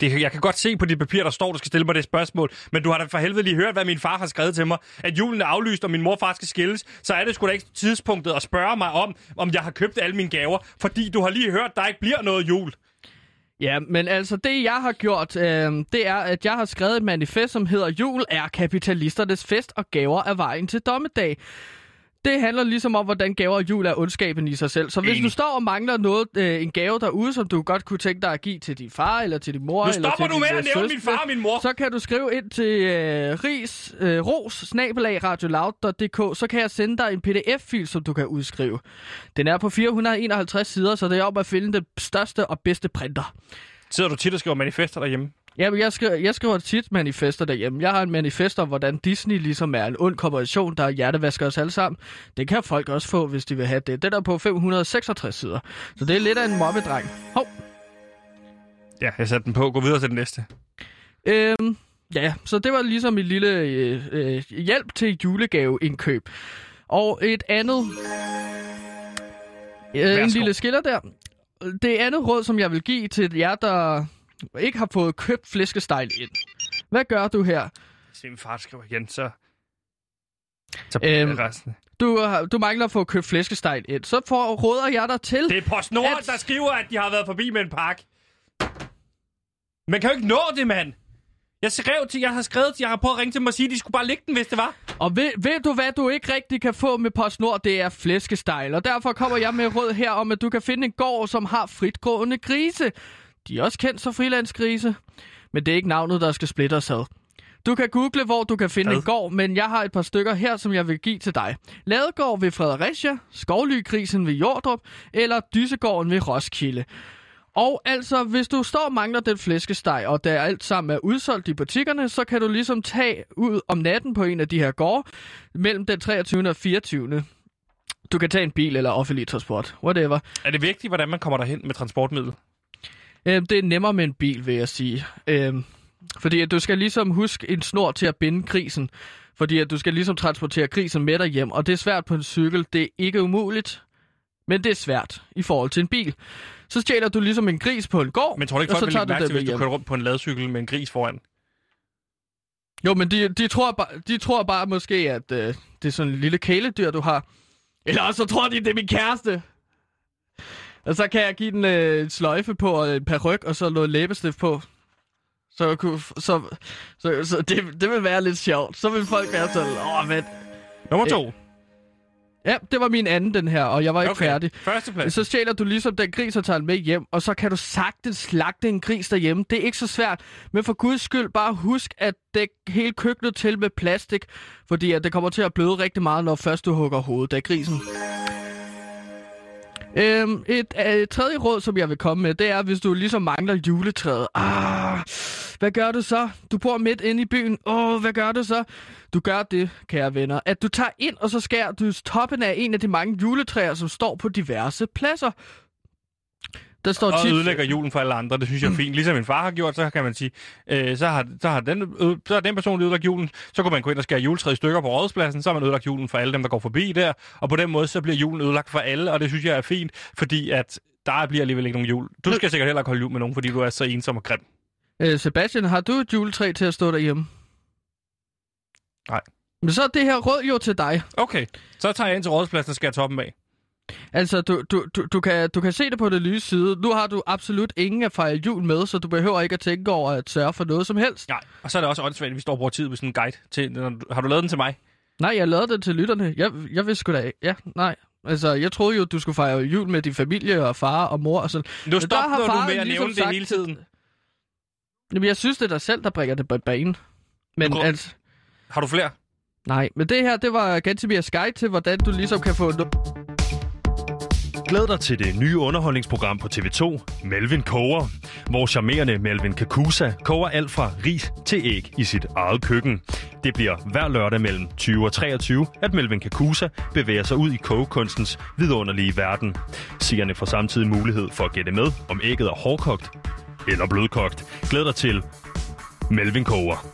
det, jeg kan godt se på dit papir, der står, du skal stille mig det spørgsmål, men du har da for helvede lige hørt, hvad min far har skrevet til mig, at julen er aflyst, og min mor og far skal skilles, så er det sgu da ikke tidspunktet at spørge mig om, om jeg har købt alle mine gaver, fordi du har lige hørt, der ikke bliver noget jul. Ja, men altså det jeg har gjort, øh, det er, at jeg har skrevet et manifest, som hedder Jul er kapitalisternes fest, og gaver er vejen til dommedag. Det handler ligesom om, hvordan gaver og jul er ondskaben i sig selv. Så hvis Enig. du står og mangler noget, øh, en gave derude, som du godt kunne tænke dig at give til din far, eller til din mor, Nu eller stopper til du med at øh, nævne min far og min mor. Så kan du skrive ind til øh, ris, øh, ros, snabelag, radioloud.dk, så kan jeg sende dig en pdf-fil, som du kan udskrive. Den er på 451 sider, så det er om at finde den største og bedste printer. Sidder du tit og skriver manifester derhjemme? Jamen, jeg skriver, jeg skriver tit manifester derhjemme. Jeg har en manifest om, hvordan Disney ligesom er en ond korporation, der hjertevasker os alle sammen. Det kan folk også få, hvis de vil have det. Det er på 566 sider. Så det er lidt af en mobbedreng. Hov. Ja, jeg satte den på. Gå videre til den næste. Øhm, ja, så det var ligesom en lille øh, øh, hjælp til julegaveindkøb. Og et andet... Øh, en lille skiller der. Det andet råd, som jeg vil give til jer, der ikke har fået købt flæskesteg ind. Hvad gør du her? Se, min far skriver igen, så... Så Øhm, resten. Du, du mangler at få købt flæskesteg ind. Så får, råder jeg dig til... Det er PostNord, At- der skriver, at de har været forbi med en pakke. Man kan jo ikke nå det, mand. Jeg skrev til, jeg har skrevet til, jeg har prøvet at ringe til dem og sige, at de skulle bare lægge den, hvis det var. Og ved, ved du, hvad du ikke rigtig kan få med PostNord? Det er flæskesteg. Og derfor kommer jeg med råd her om, at du kan finde en gård, som har fritgående grise. De er også kendt som frilandsgrise. Men det er ikke navnet, der skal splitte os ad. Du kan google, hvor du kan finde Ad. en gård, men jeg har et par stykker her, som jeg vil give til dig. Ladegård ved Fredericia, Skovlygrisen ved Jordrup, eller Dysegården ved Roskilde. Og altså, hvis du står og mangler den flæskesteg, og der alt sammen er udsolgt i butikkerne, så kan du ligesom tage ud om natten på en af de her gårde mellem den 23. og 24. Du kan tage en bil eller offentlig transport, whatever. Er det vigtigt, hvordan man kommer derhen med transportmiddel? Øhm, det er nemmere med en bil, vil jeg sige. Øhm, fordi at du skal ligesom huske en snor til at binde grisen. Fordi at du skal ligesom transportere grisen med dig hjem, og det er svært på en cykel. Det er ikke umuligt, men det er svært i forhold til en bil. Så stjæler du ligesom en gris på en gård, Men tror du ikke, og folk så vil tager lægge du mærke til, med hvis du kører rundt på en ladcykel med en gris foran? Jo, men de, de, tror bare, de tror bare måske, at øh, det er sådan en lille kæledyr, du har. Eller også så tror de, det er min kæreste. Og så kan jeg give den øh, en sløjfe på og en peruk og så noget læbestift på. Så, kunne- så, så, så det, det vil være lidt sjovt. Så vil folk være sådan, åh, hvad? Nummer to. Ja, det var min anden, den her, og jeg var ikke Okay. færdig. Førsteplads. Så stjæler du ligesom den gris og tager den med hjem, og så kan du sagtens slagte en gris derhjemme. Det er ikke så svært, men for guds skyld bare husk at dække hele køkkenet til med plastik, fordi at det kommer til at bløde rigtig meget, når først du hugger hovedet af grisen. Øhm, et, øh, et tredje råd, som jeg vil komme med, det er, hvis du ligesom mangler juletræet. Ah, hvad gør du så? Du bor midt inde i byen. Åh, hvad gør du så? Du gør det, kære venner, at du tager ind, og så skærer du toppen af en af de mange juletræer, som står på diverse pladser. Der står Og tit... ødelægger julen for alle andre. Det synes jeg er fint. Ligesom min far har gjort, så kan man sige, øh, så, har, så, har den, øde, så har den person ødelagt julen. Så kunne man gå ind og skære juletræet i stykker på rådspladsen. Så har man ødelagt julen for alle dem, der går forbi der. Og på den måde, så bliver julen ødelagt for alle. Og det synes jeg er fint, fordi at der bliver alligevel ikke nogen jul. Du skal sikkert heller ikke holde jul med nogen, fordi du er så ensom og grim. Øh, Sebastian, har du et juletræ til at stå derhjemme? Nej. Men så er det her råd jo til dig. Okay, så tager jeg ind til rådspladsen og skærer toppen af. Altså, du, du, du, du, kan, du kan se det på det lyse side. Nu har du absolut ingen at fejre jul med, så du behøver ikke at tænke over at sørge for noget som helst. Nej, og så er det også åndssvagt, at vi står og bruger tid med sådan en guide. Til, har du lavet den til mig? Nej, jeg lavede det til lytterne. Jeg, jeg vidste sgu da ikke. Ja, nej. Altså, jeg troede jo, du skulle fejre jul med din familie og far og mor og sådan. Nu stopper har du med at ligesom nævne det sagt- hele tiden. Jamen, jeg synes, det er dig selv, der bringer det på banen. Men Du- altså... Har du flere? Nej, men det her, det var Gantimirs guide til, hvordan du ligesom kan få... No- Glæd dig til det nye underholdningsprogram på TV2, Melvin Koger, hvor charmerende Melvin Kakusa koger alt fra ris til æg i sit eget køkken. Det bliver hver lørdag mellem 20 og 23, at Melvin Kakusa bevæger sig ud i kogekunstens vidunderlige verden. Seerne får samtidig mulighed for at gætte med, om ægget er hårdkogt eller blødkogt. Glæd dig til Melvin Koger.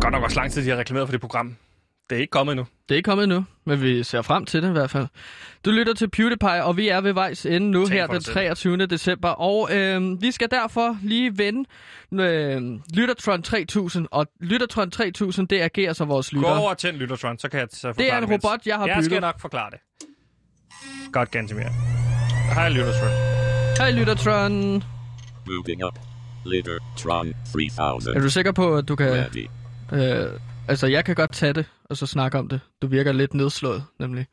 Godt nok også lang tid, de har reklameret for det program. Det er ikke kommet endnu. Det er ikke kommet nu, men vi ser frem til det i hvert fald. Du lytter til PewDiePie, og vi er ved vejs ende nu Tal her den dig selv. 23. december. Og øh, vi skal derfor lige vende øh, Lyttertron 3000. Og Lyttertron 3000, det agerer så vores Gå lytter. over og tænd Lyttertron, så kan jeg så forklare Det er en robot, jeg har Jeg bygget. skal nok forklare det. Godt, Gantemir. Hej, Lyttertron. Hej Lyttertron. Moving up. Littertron 3000. Er du sikker på, at du kan... Ready. Øh, altså, jeg kan godt tage det, og så snakke om det. Du virker lidt nedslået, nemlig.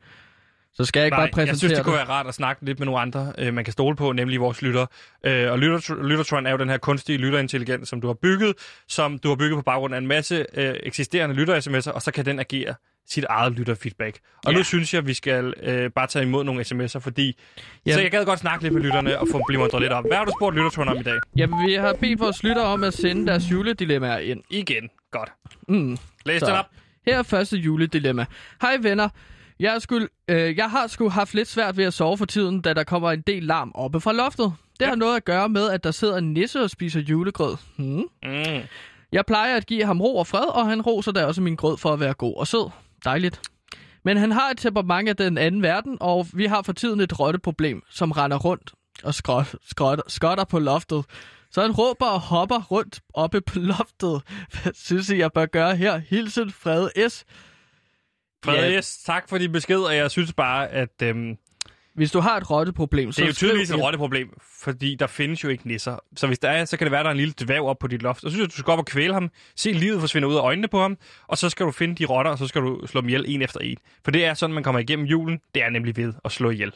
Så skal jeg ikke Nej, bare præsentere jeg synes, det kunne være rart at snakke lidt med nogle andre, øh, man kan stole på, nemlig vores lytter. Øh, og Lytter, Lyttertron er jo den her kunstige lytterintelligens, som du har bygget, som du har bygget på baggrund af en masse øh, eksisterende lytter-sms'er, og så kan den agere sit eget lytterfeedback. Og Ja. nu synes jeg, vi skal øh, bare tage imod nogle sms'er, fordi... Jamen. Så jeg gad godt snakke lidt med lytterne og få blive mundret lidt op. Hvad har du spurgt Lyttertron om i dag? Jamen, vi har bedt vores lytter om at sende deres juledilemmaer ind. Igen. Godt. Mm. Læs Så. den op. Her er første juledilemma. Hej venner. Jeg, er sgu, øh, jeg har sgu haft lidt svært ved at sove for tiden, da der kommer en del larm oppe fra loftet. Det har noget at gøre med, at der sidder en nisse og spiser julegrød. Hmm. Mm. Jeg plejer at give ham ro og fred, og han roser da også min grød for at være god og sød. Dejligt. Men han har et temperament af den anden verden, og vi har for tiden et rotteproblem, som render rundt og skråt, skråt, skotter på loftet. Så han råber og hopper rundt oppe på loftet. Hvad synes I, jeg bør gøre her? Hilsen Frede S. Frederik, Ja. yes, tak for din besked, og jeg synes bare, at øhm, Hvis du har et rotteproblem, så det er jo tydeligvis et rotteproblem, fordi der findes jo ikke nisser. Så hvis der er, så kan det være, der er en lille dværg op på dit loft. Og så synes jeg, du skal gå op og kvæle ham, se livet forsvinde ud af øjnene på ham, og så skal du finde de rotter, og så skal du slå dem ihjel en efter en. For det er sådan, man kommer igennem julen. Det er nemlig ved at slå ihjel.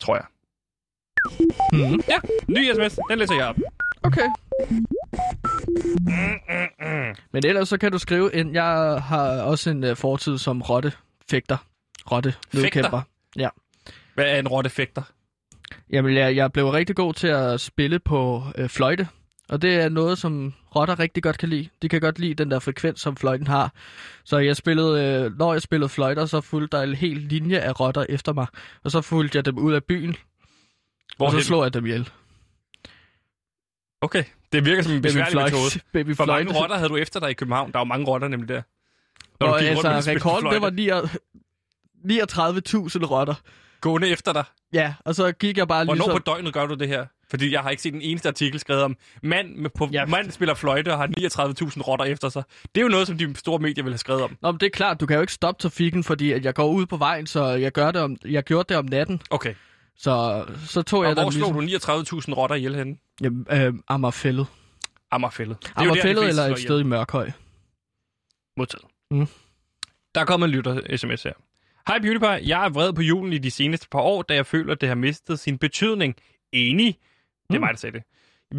Tror jeg. Hmm. Ja, ny sms. Den læser jeg op. Okay. Men ellers så kan du skrive ind. Jeg har også en uh, fortid som rottefægter. Rotte nedkæmper. Ja. Hvad er en rottefægter? Jamen, jeg, jeg blev rigtig god til at spille på øh, fløjte. Og det er noget, som rotter rigtig godt kan lide. De kan godt lide den der frekvens, som fløjten har. Så jeg spillede, øh, når jeg spillede fløjter, så fulgte der en hel linje af rotter efter mig. Og så fulgte jeg dem ud af byen, og så slog jeg dem ihjel. Okay, det virker som en besværlig Baby metode. *laughs* Baby Hvor mange rotter havde du efter dig i København? Der er jo mange rotter nemlig der. Når Og rundt altså, dit rekorden, det var spidskefløjte. 39.000 rotter. Gående efter dig. Ja, og så gik jeg bare Hvornår ligesom... på døgnet gør du det her? Fordi jeg har ikke set en eneste artikel skrevet om, mand, med, på, ja. mand spiller fløjte og har 39.000 rotter efter sig. Det er jo noget, som de store medier vil have skrevet om. Nå, men det er klart, du kan jo ikke stoppe trafikken, fordi at jeg går ud på vejen, så jeg, gør det om, jeg gjorde det om natten. Okay. Så, så tog Og jeg hvor dem slog ligesom... du 39.000 rotter ihjel henne? Jamen, øh, Amagerfællet. Amagerfællet. Det er der, Amagerfællet fleste eller et sted i Mørkhøj. Modtaget. Mm. Der er kommet en lytter-sms her. Hej PewDiePie, jeg er vred på julen i de seneste par år, da jeg føler, at det har mistet sin betydning. Enig. Det er Mm. mig, der sagde det.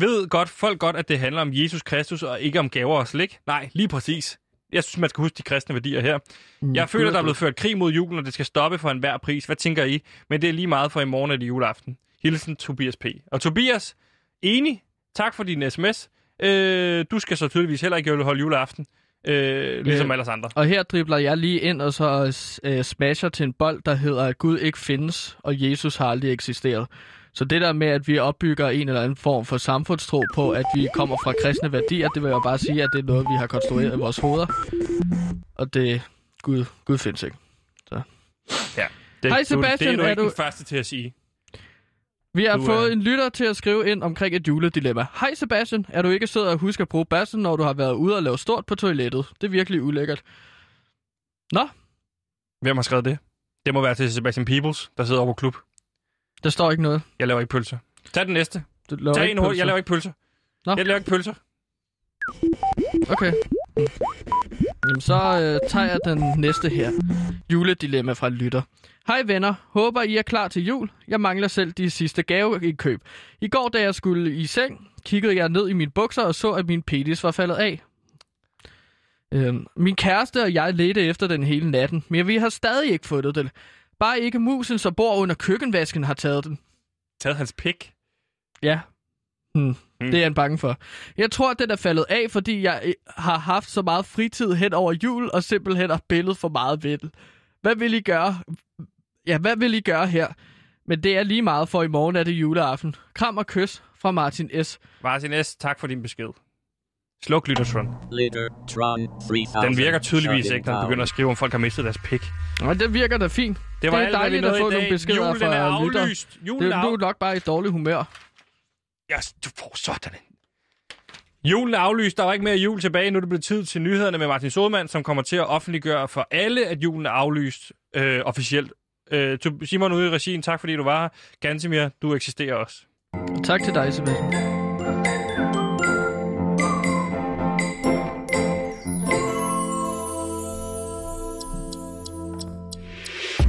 Ved godt, folk godt, at det handler om Jesus Kristus og ikke om gaver og slik? Nej, lige præcis. Jeg synes, man skal huske de kristne værdier her. Mm, Jeg føler, der er blevet ført krig mod julen, og det skal stoppe for enhver pris. Hvad tænker I? Men det er lige meget for i morgen er det juleaften. Hilsen Tobias P. Og Tobias, enig. Tak for din sms. Øh, du skal så tydeligvis heller ikke holde juleaften, øh, ligesom Øh, alle andre. Og her dribler jeg lige ind og så øh, smasher til en bold, der hedder, at Gud ikke findes, og Jesus har aldrig eksisteret. Så det der med, at vi opbygger en eller anden form for samfundstro på, at vi kommer fra kristne værdier, det vil jeg bare sige, at det er noget, vi har konstrueret i vores hoveder. Og det... Gud, Gud findes ikke. Så. Ja. Det, Hej, du, Sebastian, det er du er ikke du- den første til at sige. Vi har Du, fået øh, en lytter til at skrive ind omkring et juledilemma. Hej Sebastian, er du ikke sød at huske at bruge bassen, når du har været ude og lave stort på toilettet? Det er virkelig ulækkert. Nå, Hvem har skrevet det? Det må være til Sebastian Peebles, der sidder over på klub. Der står ikke noget. Jeg laver ikke pølser. Tag den næste. Du laver Tag ikke en hurtigt. Jeg laver ikke pølser. Nå. Jeg laver ikke pølser. Okay. Jamen, så øh, tager jeg den næste her. Juledilemma fra lytter. Hej venner, håber I er klar til jul. Jeg mangler selv de sidste gave i køb. I går, da jeg skulle i seng, kiggede jeg ned i mine bukser og så, at min penis var faldet af. Øhm, min kæreste og jeg ledte efter den hele natten, men vi har stadig ikke fundet den. Bare ikke musen, som bor under køkkenvasken, har taget den. Taget hans pik. Ja. Hmm. Hmm. Det er jeg bange for. Jeg tror, at den er faldet af, fordi jeg øh, har haft så meget fritid hen over jul, og simpelthen har billedet for meget ved den. Hvad vil I gøre? Ja, hvad vil I gøre her? Men det er lige meget, for i morgen er det juleaften. Kram og kys fra Martin S. Martin S., tak for din besked. Sluk Lyttertron. Litter Tron 3000. Den virker tydeligvis ikke, når down. begynder at skrive, om folk har mistet deres pik. Og det virker da fint. Det var det er alt, dejligt at få nogle beskeder Julen fra er lytter. aflyst. Julen Det, er du er nok bare i dårlig humør. Ja, du får sådan en. Julen er aflyst. Der var ikke mere jul tilbage. Nu er det blevet tid til nyhederne med Martin Sodemann, som kommer til at offentliggøre for alle, at julen er aflyst øh, officielt. Øh, til Simon ude i regien, tak fordi du var her. Gansimir, du eksisterer også. Tak til dig, Sebastian.